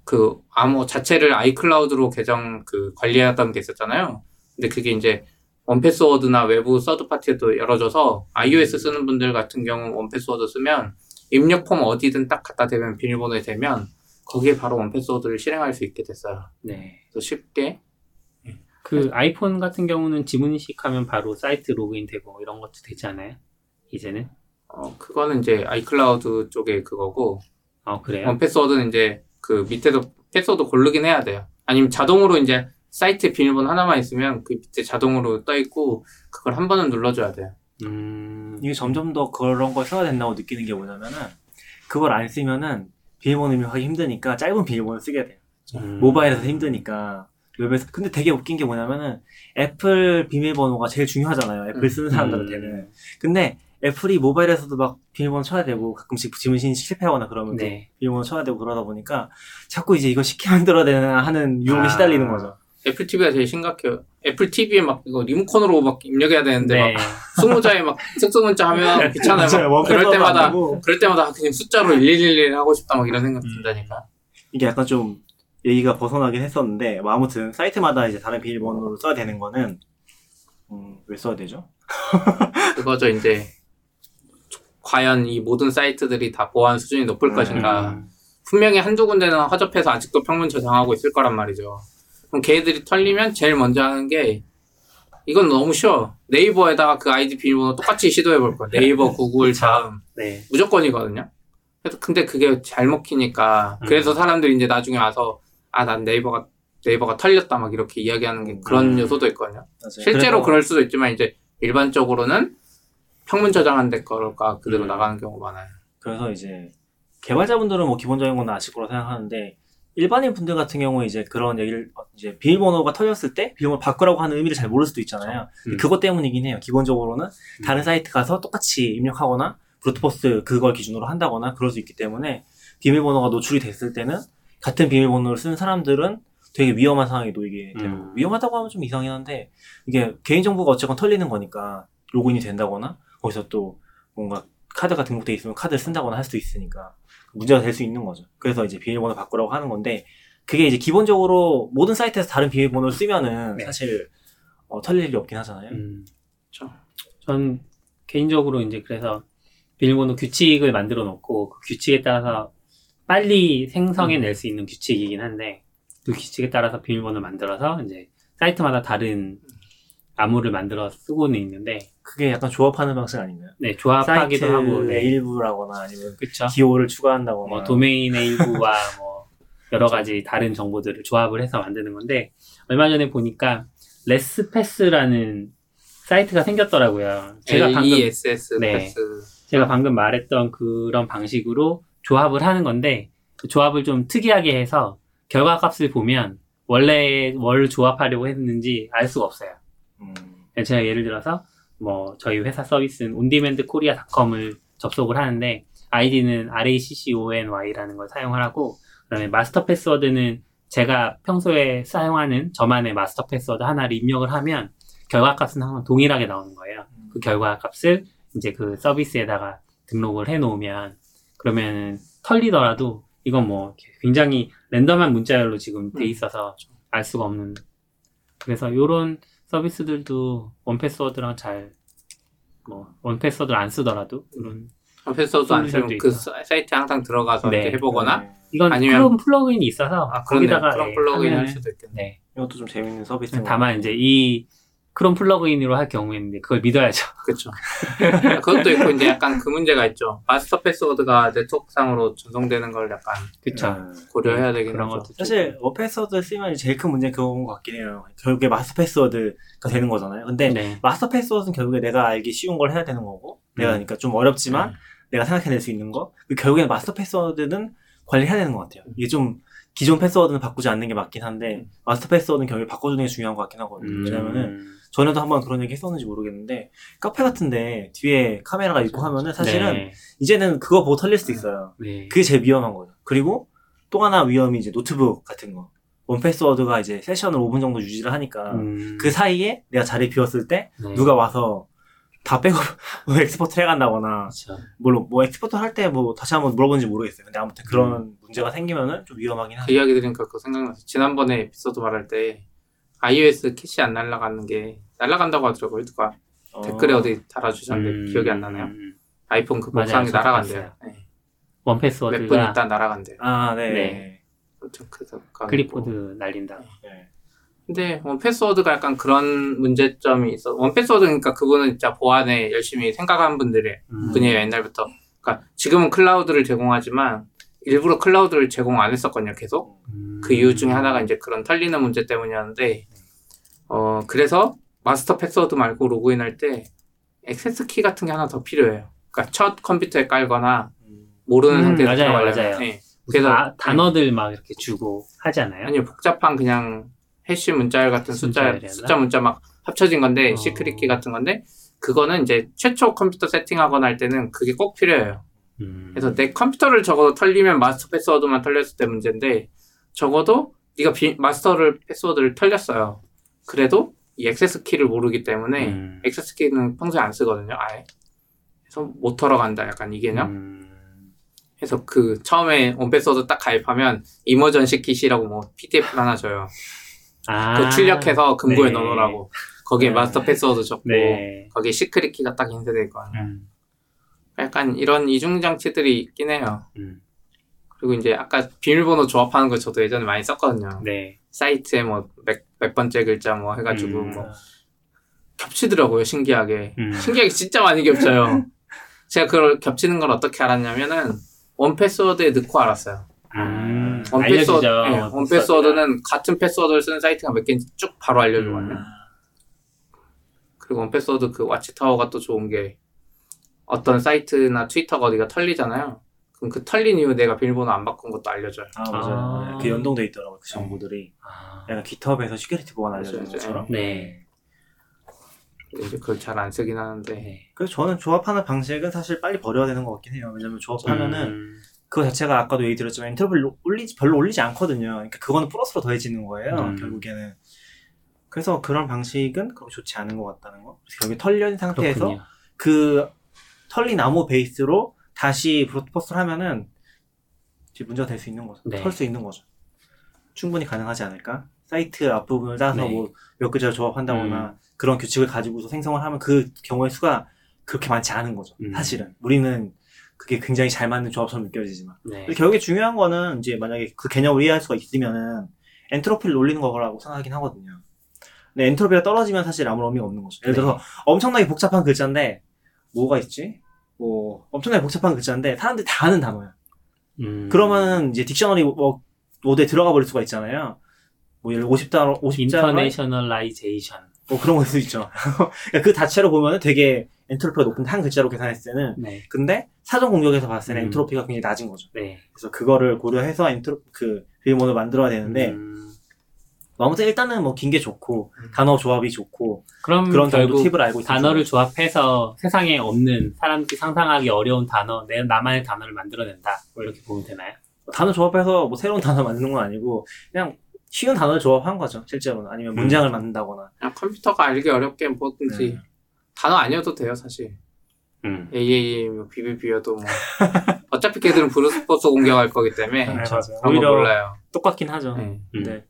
그 암호 자체를 아이클라우드로 계정 그 관리하던 게 있었잖아요. 근데 그게 이제 원패스워드나 외부 서드 파티도 열어줘서 iOS 쓰는 분들 같은 경우 1Password 쓰면 입력 폼 어디든 딱 갖다 대면 비밀번호에 대면 거기에 바로 1Password를 실행할 수 있게 됐어요. 네. 그래서 쉽게 그 아이폰 같은 경우는 지문 인식하면 바로 사이트 로그인 되고 이런 것도 되지 않아요? 이제는? 어 그거는 이제 iCloud 쪽에 그거고 어 그래요? 1Password는 이제 그 밑에도 패스워드 고르긴 해야 돼요. 아니면 자동으로 이제 사이트 비밀번호 하나만 있으면 그 밑에 자동으로 떠 있고 그걸 한 번은 눌러줘야 돼요. 음, 이게 점점 더 그런 걸 써야 된다고 느끼는 게 뭐냐면은 그걸 안 쓰면은 비밀번호 입력하기 힘드니까 짧은 비밀번호 쓰게 돼요. 음. 모바일에서 힘드니까 웹에서 근데 되게 웃긴 게 뭐냐면은 애플 비밀번호가 제일 중요하잖아요. 애플 쓰는 사람들한테는. 근데 Apple이 모바일에서도 막 비밀번호 쳐야 되고 가끔씩 지문 인식 실패하거나 그러면 또 네. 비밀번호 쳐야 되고 그러다 보니까 자꾸 이제 이거 쉽게 만들어야 되나 하는 유혹에 아. 시달리는 거죠. Apple TV가 제일 심각해요. Apple TV에 막 이거 리모컨으로 막 입력해야 되는데 네. 막 스무 자에 막 특수 문자 하면 귀찮아요. 그럴 때마다. 그럴 때마다 그냥 숫자로 1111 하고 싶다 막 이런 생각 음. 든다니까. 이게 약간 좀 얘기가 벗어나긴 했었는데 뭐 아무튼 사이트마다 이제 다른 비밀번호를 써야 되는 거는 음, 왜 써야 되죠? 그거죠 이제 과연 이 모든 사이트들이 다 보안 수준이 높을 음. 것인가. 음, 분명히 한두 군데는 허접해서 아직도 평문 저장하고 있을 거란 말이죠. 그럼 걔들이 털리면 제일 먼저 하는 게 이건 너무 쉬워. 네이버에다가 그 아이디 비밀번호 똑같이 시도해 볼 거야. 네이버, 구글 다음 네. 무조건이거든요. 그래서 근데 그게 잘 먹히니까 음. 그래서 사람들이 이제 나중에 와서 아 난 네이버가 네이버가 털렸다 막 이렇게 이야기하는 게 그런 음. 요소도 있거든요. 맞아요. 실제로 그래서- 그럴 수도 있지만 이제 일반적으로는 평문 저장한 데 거가 그대로 음. 나가는 경우가 많아요. 그래서 이제 개발자분들은 뭐 기본적인 건 아실 거라 생각하는데 일반인 분들 같은 경우에 이제 그런 얘기를 어, 이제 비밀번호가 털렸을 때 비밀번호 바꾸라고 하는 의미를 잘 모를 수도 있잖아요. 음. 그것 때문이긴 해요. 기본적으로는 다른 사이트 가서 똑같이 입력하거나 브루트포스 그걸 기준으로 한다거나 그럴 수 있기 때문에 비밀번호가 노출이 됐을 때는 같은 비밀번호를 쓰는 사람들은 되게 위험한 상황에 놓이게 되고 음. 위험하다고 하면 좀 이상긴 한데 이게 개인정보가 어쨌건 털리는 거니까 로그인이 된다거나 거기서 또 뭔가 카드가 등록돼 있으면 카드를 쓴다거나 할 수도 있으니까 문제가 될 수 있는 거죠. 그래서 이제 비밀번호 바꾸라고 하는 건데 그게 이제 기본적으로 모든 사이트에서 다른 비밀번호를 쓰면은 네. 사실 어, 털릴 일이 없긴 하잖아요. 음. 그렇죠. 전 개인적으로 이제 그래서 비밀번호 규칙을 만들어 놓고 그 규칙에 따라서 빨리 생성해낼 수 있는 규칙이긴 한데 그 규칙에 따라서 비밀번호를 만들어서 이제 사이트마다 다른 암호를 만들어 쓰고는 있는데 그게 약간 조합하는 방식 아닌가요? 네 조합하기도 하고 네. 일부라거나 아니면 그쵸 기호를 추가한다거나 뭐 도메인의 일부와 뭐 여러 가지 다른 정보들을 조합을 해서 만드는 건데 얼마 전에 보니까 레스패스라는 사이트가 생겼더라고요. 제가 방금 LESS 네. 패스 제가 방금 말했던 그런 방식으로 조합을 하는 건데 그 조합을 좀 특이하게 해서 결과 값을 보면 원래 뭘 조합하려고 했는지 알 수가 없어요. 음, 제가 예를 들어서 뭐 저희 회사 서비스는 OnDemandKorea.com을 접속을 하는데 아이디는 RACCONY라는 걸 사용하라고 그다음에 마스터 패스워드는 제가 평소에 사용하는 저만의 마스터 패스워드 하나를 입력을 하면 결과값은 항상 동일하게 나오는 거예요. 그 결과값을 이제 그 서비스에다가 등록을 해 놓으면 그러면 털리더라도 이건 뭐 굉장히 random한 문자열로 지금 돼 음. 있어서 알 수가 없는 그래서 요런 서비스들도 1Password랑 잘 뭐 1Password를 안 쓰더라도 이런 패스워드 안 쓰면 그 있고. 사- 사이트에 항상 들어가서 네. 이렇게 해보거나 네. 이건 아니면- Chrome plugin이 있어서 아 거기다가 그런 예, plugin 할 수도 있겠네. 네. 이것도 좀 재밌는 서비스. 다만 이제 이 Chrome plugin으로 할 경우에는 그걸 믿어야죠. 그렇죠. 그것도 있고 이제 약간 그 문제가 있죠. 마스터 패스워드가 네트워크상으로 전송되는 걸 약간 그쵸. 음. 고려해야 되긴 그런. 것도 사실 1Password 쓰면 제일 큰 문제는 그건 것 같긴 해요. 결국에 마스터 패스워드가 되는 거잖아요. 근데 네. 마스터 패스워드는 결국에 내가 알기 쉬운 걸 해야 되는 거고, 내가 음. 그러니까 좀 어렵지만 음. 내가 생각해낼 수 있는 거. 그 결국에는 마스터 패스워드는 관리해야 되는 것 같아요. 이게 좀 기존 패스워드는 바꾸지 않는 게 맞긴 한데 마스터 패스워드는 결국에 바꿔주는 게 중요한 것 같긴 하거든요. 음. 왜냐면은 전에도 한번 그런 얘기 했었는지 모르겠는데 카페 같은데 뒤에 카메라가 있고 하면은 사실은 네. 이제는 그거 보고 털릴 수도 있어요. 네. 그게 제일 위험한 거죠. 그리고 또 하나 위험이 이제 노트북 같은 거. 1Password가 이제 session을 5분 정도 유지를 하니까 음. 그 사이에 내가 자리 비웠을 때 네. 누가 와서 다 빼고 뭐 export를 해간다거나 그렇죠. 물론 뭐 export 할 때 뭐 다시 한번 물어본지 모르겠어요. 근데 아무튼 그런 문제가 생기면은 좀 위험하긴 그 하죠. 이야기 들으니까 그거 생각나서 지난번에 에피소드 말할 때 iOS cache 안 날아가는 게 날아간다고 하더라고요 누가 어, 댓글에 어디 달아주셨는데 음. 기억이 안 나네요 음. 아이폰 그 저도 날아간대요. 네. 원몇분 패스워드가 있다 날아간대요 아, 네. 네. 그래서 그거 클립보드 뭐. 날린다. 네. 근데 1Password가 약간 그런 문제점이 있어 1Password 그러니까 그분은 진짜 보안에 열심히 생각한 분들의 음. 분이에요 옛날부터 그러니까 지금은 cloud를 제공하지만 일부러 cloud를 제공 안 했었거든요 계속 음. 그 이유 중에 하나가 이제 그런 털리는 문제 때문이었는데, 어, 그래서 마스터 패스워드 말고 로그인할 때 access key 같은 게 하나 더 필요해요. 그러니까 첫 컴퓨터에 깔거나 음. 모르는 음, 상태에서 맞아요, 들어가려면. 맞아요. 네. 그래서- 아- 단어들 막 이렇게 주고 하잖아요. 아니요, 복잡한 그냥 hash 문자열 같은 숫자? 숫자 문자 막 합쳐진 건데, 어. secret key 같은 건데, 그거는 이제 최초 컴퓨터 세팅하거나 할 때는 그게 꼭 필요해요. 음. 그래서 내 컴퓨터를 적어도 털리면 마스터 패스워드만 털렸을 때 문제인데 적어도 네가 비- 마스터를 패스워드를 털렸어요. 그래도 이 access key를 모르기 때문에 음. access key는 평소에 안 쓰거든요. 아예. 그래서 못 털어간다. 약간 이 개념. 음. 그래서 그 처음에 1Password 딱 가입하면 이머전시 킷이라고 뭐 PDF 하나 줘요. 아. 그거 출력해서 금고에 네. 넣어놓으라고. 거기에 네. 마스터 패스워드 적고 네. 거기에 secret key가 딱 인쇄될 거 아니에요. 음. 약간 이런 이중 장치들이 있긴 해요. 음. 그리고 이제 아까 비밀번호 조합하는 거 저도 예전에 많이 썼거든요. 네. 사이트에 뭐 몇, 몇 번째 글자 뭐 해가지고 음. 뭐 겹치더라고요 신기하게. 음. 신기하게 진짜 많이 겹쳐요. 제가 그걸 겹치는 걸 어떻게 알았냐면은 원 패스워드에 넣고 알았어요. 음. 원 알려주죠. 패스워드, 네, 원 패스워드는 같은 패스워드를 쓰는 사이트가 몇 개인지 쭉 바로 알려주거든요. 음. 그리고 1Password 그 Watchtower가 또 좋은 게 어떤 사이트나 Twitter가 어디가 털리잖아요. 그럼 그 털린 이후 내가 비밀번호 안 바꾼 것도 알려줘요. 아, 맞아요. 아. 그 연동돼 있더라고요. 그 정보들이. 아. 약간 GitHub에서 security 보안 알려주는 것처럼. 네. 근데 이제 그걸 잘 안 쓰긴 하는데 네. 그래서 저는 조합하는 방식은 사실 빨리 버려야 되는 것 같긴 해요. 왜냐면 조합하면은 음. 그거 자체가 아까도 얘기 드렸지만 엔트로피를 올리지 별로 올리지 않거든요. 그러니까 그거는 플러스로 더해지는 거예요. 음. 결국에는. 그래서 그런 방식은 그렇게 좋지 않은 것 같다는 거. 그래서 결국에 털린 상태에서 그렇군요. 그 털린 나무 베이스로 다시 브로드포스를 하면은 이제 문제가 될 수 있는 거죠. 네. 털수 있는 거죠. 충분히 가능하지 않을까? 사이트 앞부분을 따서 네. 뭐몇 글자를 조합한다거나 그런 규칙을 가지고서 생성을 하면 그 경우의 수가 그렇게 많지 않은 거죠. 음. 사실은. 우리는 그게 굉장히 잘 맞는 조합처럼 느껴지지만. 네. 결국에 중요한 거는 이제 만약에 그 개념을 이해할 수가 있으면은 엔트로피를 올리는 거라고 생각하긴 하거든요. 근데 엔트로피가 떨어지면 사실 아무런 의미가 없는 거죠. 예를 들어서 엄청나게 복잡한 글자인데 뭐가 있지? 뭐 엄청나게 복잡한 글자인데 사람들이 다 아는 단어야. 음. 그러면은 이제 dictionary 뭐 모드에 들어가 버릴 수가 있잖아요. 뭐 예를 50단어, 50자로 internationalization. 뭐 그런 걸수 있죠. 그러니까 그 자체로 보면은 되게 엔트로피가 높은 한 글자로 계산했을 때는 네. 근데 사전 공격에서 봤을 때는 음. 엔트로피가 굉장히 낮은 거죠. 네. 그래서 그거를 고려해서 엔트로 그 비밀번호를 만들어야 되는데 음. 아무튼 일단은 뭐 긴 게 좋고 음. 단어 조합이 좋고 그럼 그런 결국 팁을 알고 단어를 조합해서 세상에 없는 사람들이 상상하기 어려운 단어, 내 나만의 단어를 만들어낸다. 뭐 이렇게 보면 되나요? 단어 조합해서 뭐 새로운 단어 만드는 건 아니고 그냥 쉬운 단어를 조합한 거죠 실제로는 아니면 음. 문장을 만든다거나 그냥 컴퓨터가 알기 어렵게 뭐든지 네. 단어 아니어도 돼요 사실 음. AAA 뭐 BBB여도 뭐 어차피 걔들은 브루스포스 공격할 거기 때문에 네, 그렇죠. 오히려 몰라요 똑같긴 하죠 네. 음. 네.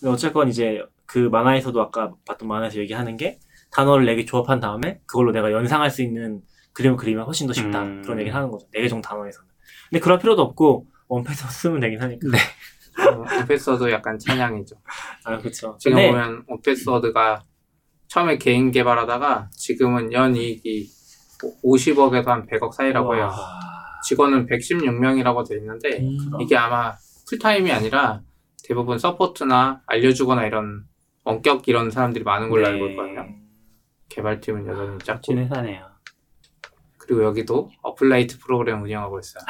근데 어쨌건 이제 그 만화에서도 아까 봤던 만화에서 얘기하는 게 단어를 4개 조합한 다음에 그걸로 내가 연상할 수 있는 그림을 그리면 훨씬 더 쉽다 음. 그런 얘기를 하는 거죠 4개 정도 단어에서는 근데 그럴 필요도 없고 원패스 쓰면 되긴 하니까 오페스워드 약간 찬양이죠 아 그쵸 지금 근데 보면 오페스워드가 처음에 개인 개발하다가 지금은 연 이익이 50억에서 한 100억 사이라고 해요 우와. 직원은 116명이라고 돼 있는데 음. 이게 아마 풀타임이 아니라 대부분 support나 알려주거나 이런 원격 이런 사람들이 많은 걸로 네. 알고 있거든요. 개발팀은 여전히 작고 회사네요. 그리고 여기도 affiliate 프로그램 운영하고 있어요.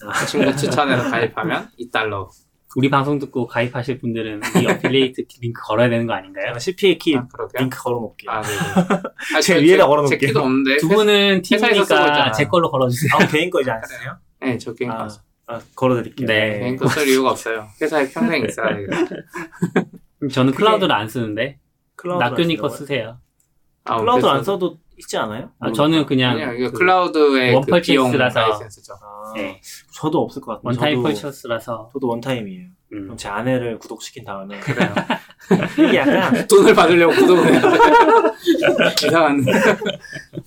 친구 추천해서 가입하면 2달러. 우리 방송 듣고 가입하실 분들은 이 affiliate 링크 걸어야 되는 거 아닌가요? CPA 키 아. 링크 걸어놓을게요. 아, 네네. 아, 제 저- 위에다 제- 걸어놓을게요. 제 키도 없는데. 두 분은 팀이니까. 제 걸로 걸어주세요. 아, 개인 거지 않으세요? 네, 저 게임 아, 가서. 아, 걸어드릴게요. 네. 개인 거쓸 이유가 없어요. 회사에 평생 있어야 돼요. 저는 클라우드를 안 쓰는데 클라우드 낙교님 거? 쓰세요. 아, 클라우드 안 써도 있지 않아요? 아, 저는 그냥 아니요, 이거 그 클라우드의 원그 비용 퍼체이스라서. 라이센스죠. 아, 네. 저도 없을 것 같아요. 원타임 저도, 펄처스라서 저도 원타임이에요. 음. 그럼 제 아내를 구독시킨 다음에 그래요. 이게 약간 돈을 받으려고 구독을 돼. 이상한.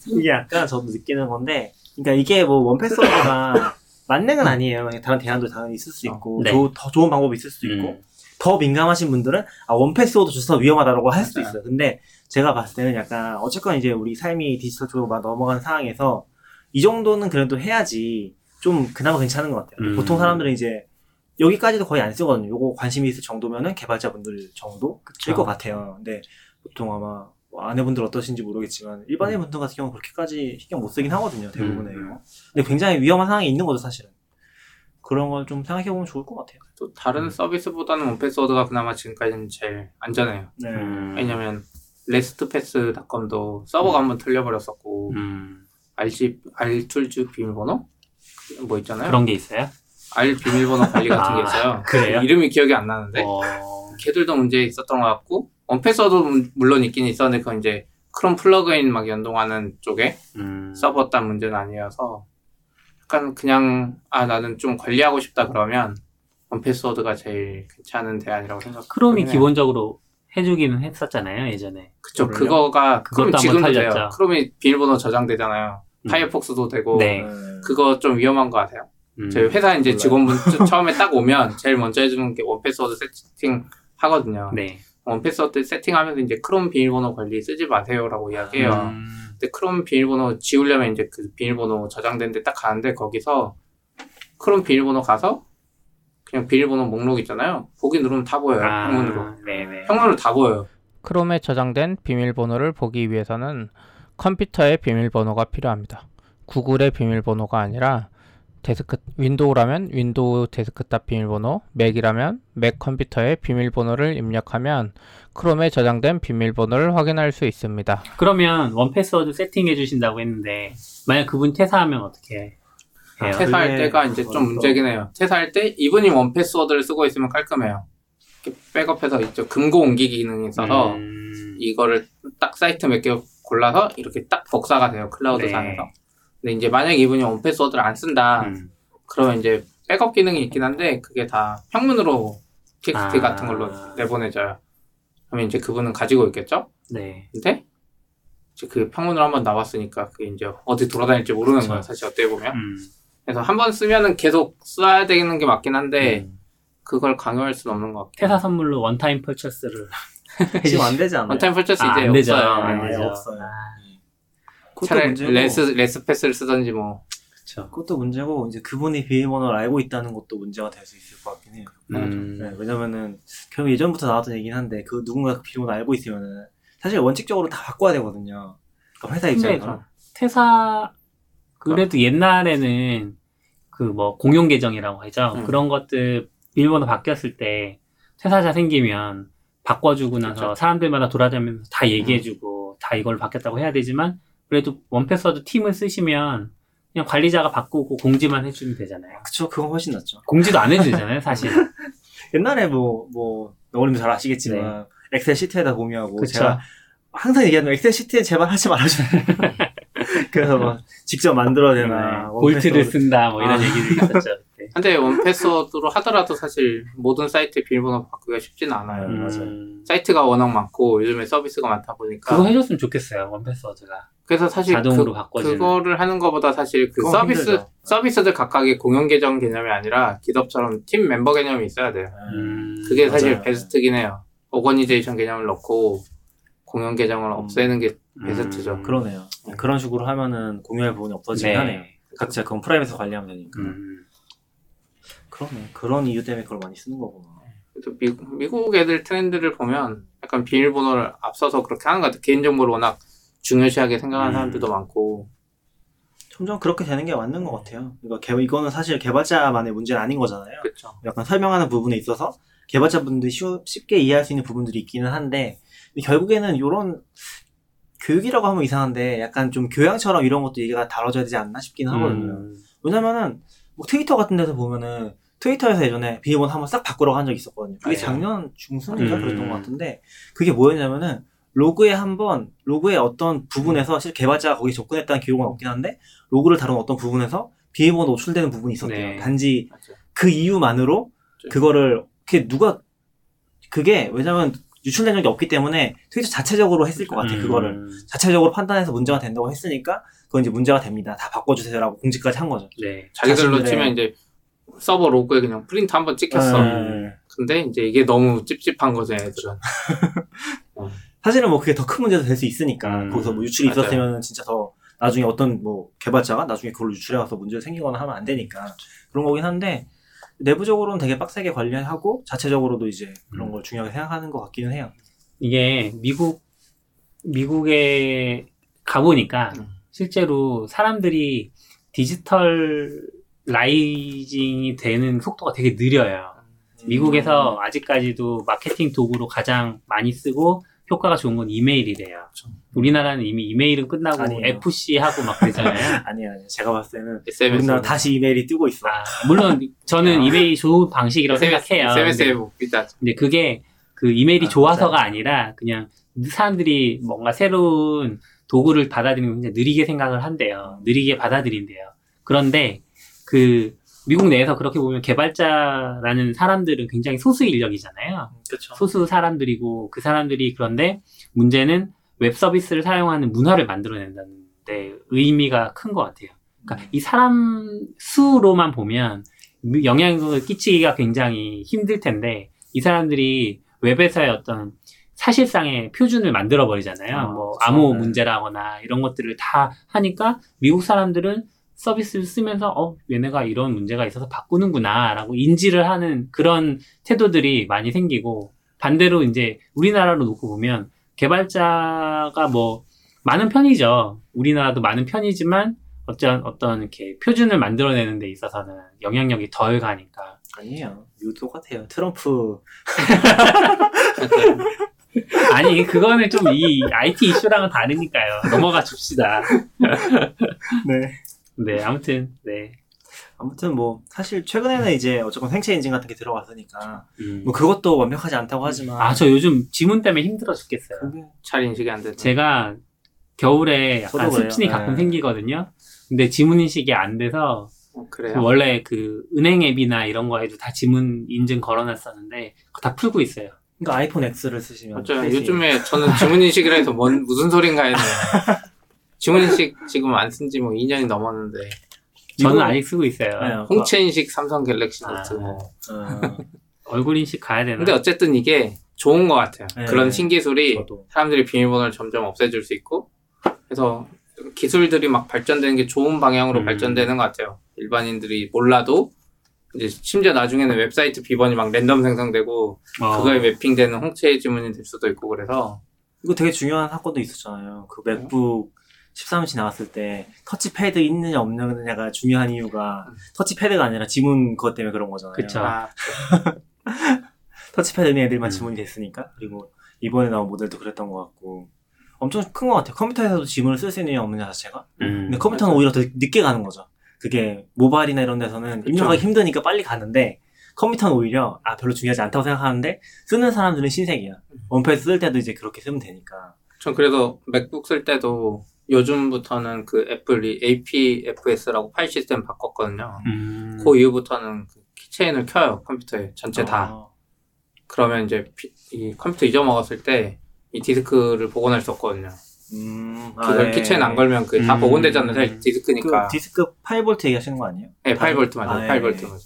이게 약간 저도 느끼는 건데, 그러니까 이게 뭐 원패스워드가 만능은 아니에요. 다른 대안도 당연히 있을 수 있고, 네. 조- 더 좋은 방법이 있을 수 있고, 음. 더 민감하신 분들은 아 원패스워드 줘서 위험하다라고 할 수도. 있어요. 근데 제가 봤을 때는 약간 어쨌건 이제 우리 삶이 디지털 쪽으로 막 넘어가는 상황에서 이 정도는 그래도 해야지 좀 그나마 괜찮은 것 같아요. 음. 보통 사람들은 이제 여기까지도 거의 안 쓰거든요. 요거 관심이 있을 정도면은 개발자분들 정도일 것 같아요. 근데 보통 아마 뭐 아내분들 어떠신지 모르겠지만 일반인 분들 같은 경우는 그렇게까지 신경 못 쓰긴 하거든요. 대부분의 음. 근데 굉장히 위험한 상황이 있는 거죠, 사실은. 그런 걸 좀 생각해 보면 좋을 것 같아요. 또 다른 서비스보다는 원패스워드가 그나마 지금까지는 제일 안전해요. 네. 음. 왜냐면 레스트패스닷컴도 서버가 한번 틀려버렸었고 음. RG 알툴즈 비밀번호 뭐 있잖아요. 그런 게 있어요? 알 비밀번호 관리 같은 게 아, 있어요. 그래요? 이름이 기억이 안 나는데 어. 걔들도 문제 있었던 것 같고 원패스워드도 문- 물론 있긴 있었는데 그건 이제 크롬 plugin 막 연동하는 쪽에 음. 서버 단 문제는 아니어서 약간 그냥 아 나는 좀 관리하고 싶다 그러면 원패스워드가 제일 괜찮은 대안이라고 생각. 크롬이 기본적으로 해주기는 했었잖아요 예전에. 그쵸 그걸요? 그거가 크롬 지금도. 돼요. 크롬이 비밀번호 저장되잖아요. 음. 파이어폭스도 되고 네. 그거 좀 위험한 것 같아요. 음. 저희 회사 이제. 직원분 처- 처음에 딱 오면 제일 먼저 해주는 게 원패스워드 세팅 하거든요. 네. 원패스워드 세팅하면서 이제 크롬 비밀번호 관리 쓰지 마세요라고 이야기해요. 음. 근데 크롬 비밀번호 지우려면 이제 그 비밀번호 저장된 데 딱 가는데 거기서 크롬 비밀번호 가서 그냥 비밀번호 목록 있잖아요. 보기 누르면 다 보여요. 아, 평문으로. 네네. 평문으로 다 보여요. 크롬에 저장된 비밀번호를 보기 위해서는 컴퓨터의 비밀번호가 필요합니다. 구글의 비밀번호가 아니라 데스크 윈도우라면 윈도우 데스크탑 비밀번호, 맥이라면 맥 컴퓨터의 비밀번호를 입력하면 크롬에 저장된 비밀번호를 확인할 수 있습니다. 그러면 원패스워드 세팅해 주신다고 했는데 만약 그분 퇴사하면 어떻게 해요? 아, 퇴사할 그게 때가 이제 좀. 문제긴 해요. 퇴사할 때 이분이 원패스워드를 쓰고 있으면 깔끔해요. 이렇게 백업해서 있죠. 금고 옮기기 기능이 있어서 음. 이거를 딱 사이트 몇 개 골라서 이렇게 딱 복사가 돼요. 클라우드 네. 상에서. 근데 이제 만약 이분이 원패스워드를 안 쓴다. 음. 그러면 이제 백업 기능이 있긴 한데 그게 다 평문으로 TXT 아. 같은 걸로 내보내져요. 그러면 이제 그분은 가지고 있겠죠? 네. 근데 이제 그 평문으로 한번 나왔으니까 그게 이제 어디 돌아다닐지 모르는. 거예요. 사실 어떻게 보면. 음. 그래서 한 번 쓰면은 계속 써야 되는 게 맞긴 한데 음. 그걸 강요할 수는 없는 것 같아요. 퇴사 선물로 one-time purchase를 지금 안 되지 않아요? one-time purchase 아, 이제 안. 없어요. 안 아, 되죠. 없어요. 아, 차라리 문제고, 라스 LastPass를 쓰던지 뭐. 그쵸. 그것도 문제고 이제 그분이 비밀번호를 알고 있다는 것도 문제가 될 수 있을 것 같긴 해요. 음. 네, 왜냐면은 결국 예전부터 나왔던 얘기긴 한데 그 누군가 그 비밀번호 알고 있으면은 사실 원칙적으로 다 바꿔야 되거든요. 그러니까 회사 입장에서. 퇴사 그래도 옛날에는 그 뭐 공용 계정이라고 하죠. 음. 그런 것들 비밀번호 바뀌었을 때 퇴사자 생기면 바꿔주고 나서 그쵸. 사람들마다 돌아다니면서 다 얘기해주고 다 이걸 바뀌었다고 해야 되지만 그래도 원패스워드 팀을 쓰시면 그냥 관리자가 바꾸고 공지만 해주면 되잖아요. 그쵸, 그건 훨씬 낫죠. 공지도 안 해도 되잖아요, 사실. 옛날에 뭐, 뭐, 너구님도 잘 아시겠지만, 엑셀 시트에다 공유하고, 그쵸. 제가 항상 얘기하는 엑셀 시트에 제발 하지 말아주세요. 그래서 막, 직접 만들어야 되나. 네, Vault를 쓴다, 뭐 이런 아. 얘기를 있었죠. 근데 원패스워드로 하더라도 사실 모든 사이트 비밀번호 바꾸기가 쉽지는 않아요. 음, 맞아요. 음, 사이트가 워낙 많고 요즘에 서비스가 많다 보니까 그거 해줬으면 좋겠어요, 원패스워드가. 그래서 사실 자동으로 그. 그거를 하는 것보다 사실 그 서비스 힘들죠. 서비스들 각각의 공용 계정 개념이 아니라 기업처럼 팀 멤버 개념이 있어야 돼요. 음, 그게 사실 맞아요. 베스트긴 해요. organization 개념을 넣고 공용 계정을 음. 없애는 게 베스트죠. 음, 그러네요. 그런 식으로 하면은 공유할 부분이 없어지긴 네. 하네요. 각자 그건 private에서 관리하면 되니까. 음. 그러네. 그런 이유 때문에 그걸 많이 쓰는 거구나. 그래도 미국, 미국 애들 트렌드를 보면 약간 비밀번호를 앞서서 그렇게 하는 것 같아요. 개인정보를 워낙 중요시하게 생각하는 음. 사람들도 많고 점점 그렇게 되는 게 맞는 것 같아요. 이거 개, 이거는 사실 개발자만의 문제는 아닌 거잖아요. 그렇죠. 약간 설명하는 부분에 있어서 개발자분들이 쉬- 쉽게 이해할 수 있는 부분들이 있기는 한데 결국에는 이런 교육이라고 하면 이상한데 약간 좀 교양처럼 이런 것도 얘기가 다뤄져야 되지 않나 싶긴 하거든요. 음, 왜냐면은 뭐 트위터 같은 데서 보면은 트위터에서 예전에 비밀번호 한번 싹 바꾸라고 한 적이 있었거든요. 그게 아, 예. 작년 중순인가 음. 그랬던 것 같은데 그게 뭐였냐면은 로그에 한번 로그의 어떤 부분에서 실제 개발자가 거기 접근했다는 기록은 없긴 한데 로그를 다룬 어떤 부분에서 비밀번호 노출되는 부분이 있었대요. 네. 단지. 그 이유만으로 그거를 그게 누가 그게 왜냐면 유출된 적이 없기 때문에 트위터 자체적으로 했을 것 같아 요 그거를 음, 자체적으로 판단해서 문제가 된다고 했으니까 그건 이제 문제가 됩니다. 다 바꿔주세요라고 공지까지 한 거죠. 네. 자기들로 자신들의- 치면 이제 서버 로그에 그냥 프린트 한번 찍혔어. 네. 근데 이제 이게 너무 찝찝한 거죠, 애들은. 사실은 뭐 그게 더 큰 문제도 될 수 있으니까 음, 거기서 뭐 유출이 맞아요. 있었으면 진짜 더 나중에 어떤 뭐 개발자가 나중에 그걸 유출해와서 문제가 생기거나 하면 안 되니까 그런 거긴 한데 내부적으로는 되게 빡세게 관리하고 자체적으로도 이제 그런 음. 걸 중요하게 생각하는 것 같기는 해요. 이게 미국 미국에 가 보니까 음. 실제로 사람들이 디지털 라이징이 되는 속도가 되게 느려요. 미국에서 아직까지도 마케팅 도구로 가장 많이 쓰고 효과가 좋은 건 이메일이래요. 그렇죠. 우리나라는 이미 이메일은 끝나고 아니에요. FC 하고 막 그러잖아요. 아니에요, 아니에요. 제가 봤을 때는 SMS. 우리나라 다시 이메일이 뜨고 있어. 아, 물론 저는 아. 이메일이 좋은 방식이라고 생각해요. SMS에 근데, 비다. 근데 그게 그 이메일이 아, 좋아서가 맞아요. 아니라 그냥 사람들이 뭔가 새로운 도구를 받아들이는 걸 굉장히 느리게 생각을 한대요. 느리게 받아들인대요. 그런데 그 미국 내에서 그렇게 보면 개발자라는 사람들은 굉장히 소수 인력이잖아요. 그렇죠. 소수 사람들이고 그 사람들이 그런데 문제는 웹 서비스를 사용하는 문화를 만들어낸다는 데 의미가 큰 것 같아요. 그러니까 이 사람 수로만 보면 영향을 끼치기가 굉장히 힘들 텐데 이 사람들이 웹에서의 어떤 사실상의 표준을 만들어 버리잖아요. 아, 뭐 그쵸. 암호 네. 문제라거나 이런 것들을 다 하니까 미국 사람들은 서비스를 쓰면서 어 얘네가 이런 문제가 있어서 바꾸는구나라고 인지를 하는 그런 태도들이 많이 생기고 반대로 이제 우리나라로 놓고 보면 개발자가 뭐 많은 편이죠. 우리나라도 많은 편이지만 어떤 어떤 이렇게 표준을 만들어내는 데 있어서는 영향력이 덜 가니까 아니에요. 미국 똑같아요. 트럼프 아니 그거는 좀 이 IT 이슈랑은 다르니까요. 넘어가 줍시다. 네. 네 아무튼 네. 아무튼 뭐 사실 최근에는 이제 어쨌건 생체 인증 같은 게 들어왔으니까 음. 뭐 그것도 완벽하지 않다고 하지만 아 저 요즘 지문 때문에 힘들어 죽겠어요. 그게 잘 인식이 안 돼서. 제가 겨울에 약간 그래요. 습진이 가끔 네. 생기거든요. 근데 지문 인식이 안 돼서 어, 그 그래요. 원래 그 은행 앱이나 이런 거에도 다 지문 인증 걸어놨었는데 그거 다 풀고 있어요. 그러니까 아이폰 X를 쓰시면 맞아요. face- 요즘에 저는 지문 인식이라 해서 뭔, 무슨 소린가 했네요. 지문인식 지금 안 쓴 지 뭐 2년이 넘었는데. 저는 이거- 아직 쓰고 있어요. 네, 홍채인식 삼성 갤럭시 아. 노트 뭐. 어, 얼굴 인식 가야 되나? 근데 어쨌든 이게 좋은 것 같아요. 네. 그런 신기술이 저도 사람들이 비밀번호를 점점 없애줄 수 있고 그래서 기술들이 막 발전되는 게 좋은 방향으로 음. 발전되는 것 같아요. 일반인들이 몰라도 이제 심지어 나중에는 웹사이트 비번이 막 랜덤 생성되고 어, 그거에 mapping되는 홍채 지문이 될 수도 있고 그래서 이거 되게 중요한 사건도 있었잖아요. 그 맥북 13인치 나왔을 때 터치패드 있느냐 없느냐가 중요한 이유가 터치패드가 아니라 지문 그것 때문에 그런 거잖아요. 그쵸. 아, 터치패드 있는 애들만 음. 지문이 됐으니까 그리고 이번에 나온 모델도 그랬던 것 같고 엄청 큰 것 같아요. 컴퓨터에서도 지문을 쓸 수 있느냐 없느냐 자체가. 음. 근데 컴퓨터는 오히려 더 늦게 가는 거죠. 그게 모바일이나 이런 데서는 그쵸. 입력하기 힘드니까 빨리 가는데 컴퓨터는 오히려 아 별로 중요하지 않다고 생각하는데 쓰는 사람들은 신세계야. 원패스 쓸 때도 이제 그렇게 쓰면 되니까. 전 그래도 맥북 쓸 때도 요즘부터는 그 애플이 APFS라고 파일 시스템 바꿨거든요. 음. 그 이후부터는 그 keychain을 켜요 컴퓨터에 전체 다. 아, 그러면 이제 피- 이 컴퓨터 잊어먹었을 때 이 디스크를 복원할 수 없거든요. 음, 그걸 네. 키체인 안 걸면 그다 음. 복원되잖아요. 사실 그 디스크니까. 디스크 8V 얘기하시는 거 아니에요? 네, 8V 맞아요. 아, 8V 예. 맞아요.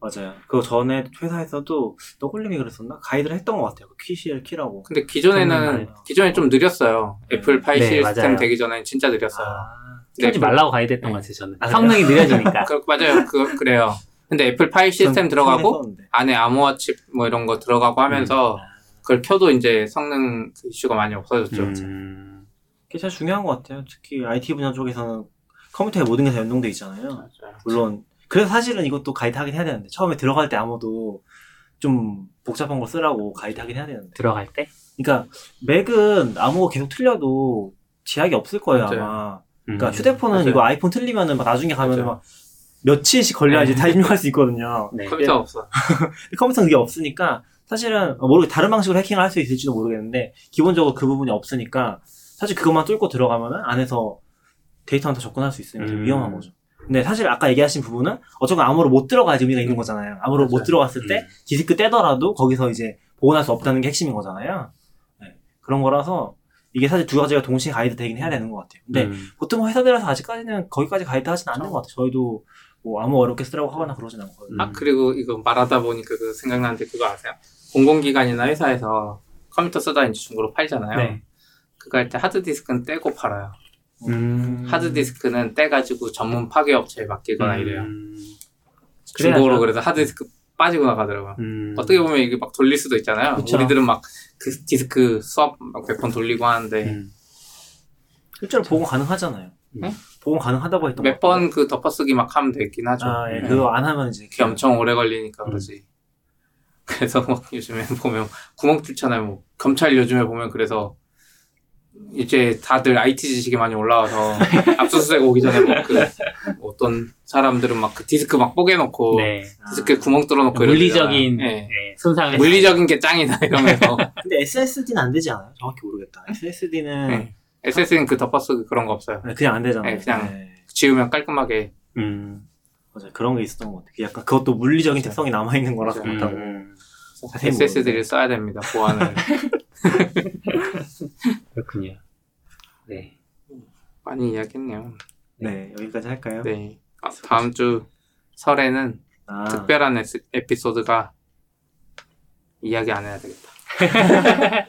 맞아요. 그 전에 회사에서도 너굴님이 그랬었나? 가이드를 했던 것 같아요. 그 키CL 키라고. 근데 기존에는 기존에 좀 느렸어요. 네. 애플 파일 네, 시스템 맞아요. 되기 전에 진짜 느렸어요. 아, 켜지 네, 말라고 가이드 했던 네. 것 같아요 저는. 아, 성능이 느려지니까. 그, 맞아요. 그 그래요. 근데 애플 파일 시스템 전 들어가고. 안에 암호화 칩 뭐 이런 거 들어가고 하면서 음. 그걸 켜도 이제 성능 그 이슈가 많이 없어졌죠. 음. 그게 제일 중요한 것 같아요. 특히 IT 분야 쪽에서는 컴퓨터에 모든 게 다 연동돼 있잖아요. 맞아요. 물론 그래서 사실은 이것도 가이드 하긴 해야 되는데 처음에 들어갈 때 아무도 좀 복잡한 거 쓰라고 가이드 하긴 해야 되는데 들어갈 때? 그러니까 맥은 아무 거 계속 틀려도 제약이 없을 거예요 맞아요. 아마 그러니까 음. 휴대폰은 맞아요. 이거 아이폰 틀리면은 막 나중에 가면 맞아요. 막 며칠씩 걸려야지 다 입력할 수 있거든요 네. 컴퓨터 없어. 근데 컴퓨터는 그게 없으니까 사실은 어, 모르겠 다른 방식으로 해킹을 할 수 있을지도 모르겠는데 기본적으로 그 부분이 없으니까 사실 그것만 뚫고 들어가면은 안에서 데이터한테 접근할 수 있으니까 되게 음. 위험한 거죠. 근데 사실 아까 얘기하신 부분은 어쨌건 암호로 못 들어가야지 의미가 있는 거잖아요. 암호로 못 맞아요. 들어갔을 때 음. 디스크 떼더라도 거기서 이제 보관할 수 없다는 게 핵심인 거잖아요. 네. 그런 거라서 이게 사실 두 가지가 동시에 가이드 되긴 해야 되는 것 같아요. 근데 음. 보통 회사들에서 아직까지는 거기까지 가이드 하진 않는 것 같아요. 저희도 뭐 아무 어렵게 쓰라고 하거나 그러진 않거든요. 음. 아 그리고 이거 말하다 보니까 그 생각나는데 그거 아세요? 공공기관이나 회사에서 컴퓨터 쓰다 이제 중고로 팔잖아요. 네. 그거 할 때 하드디스크는 떼고 팔아요. 음. 하드디스크는 떼가지고 전문 파괴 업체에 맡기거나 이래요. 음. 중고로 그래야죠. 그래서 하드디스크 빠지고 나가더라고요. 음. 어떻게 보면 이게 막 돌릴 수도 있잖아요. 그쵸. 우리들은 막 그 디스크 수업 막몇번 돌리고 하는데 음. 실제로 보건 가능하잖아요. 네? 보건 가능하다고 했던 몇. 번 그 덮어쓰기 막 하면 되긴 하죠. 아, 예, 네. 그거 안 하면 이제 그게 엄청 오래 걸리니까 음. 그러지. 그래서 막 요즘에 보면 구멍 뚫잖아요. 뭐 검찰 요즘에 보면 그래서 이제 다들 IT 지식이 많이 올라와서 압수수색 오기 전에 뭐그 어떤 사람들은 막 그 디스크 막 뽀개놓고 네. 디스크에 구멍 뚫어놓고 물리적인 이러잖아요. 예. 네, 손상을 물리적인 게 짱이다 이러면서 근데 SSD는 안 되지 않아요? 정확히 모르겠다. SSD는 네. SS는 그 덮어쓰기 그런 거 없어요. 그냥 안 되잖아요. 네, 그냥 네. 지우면 깔끔하게 음. 맞아요. 그런 게 있었던 것 같아요. 약간 그것도 물리적인 특성이 남아있는 거라서. 그렇다고. 음. SSD를 써야 됩니다. 보안을 그렇군요. 네. 많이 이야기했네요. 네, 여기까지 할까요? 네. 아, 다음 주 설에는 아, 특별한 에스- 에피소드가 이야기 안 해야 되겠다.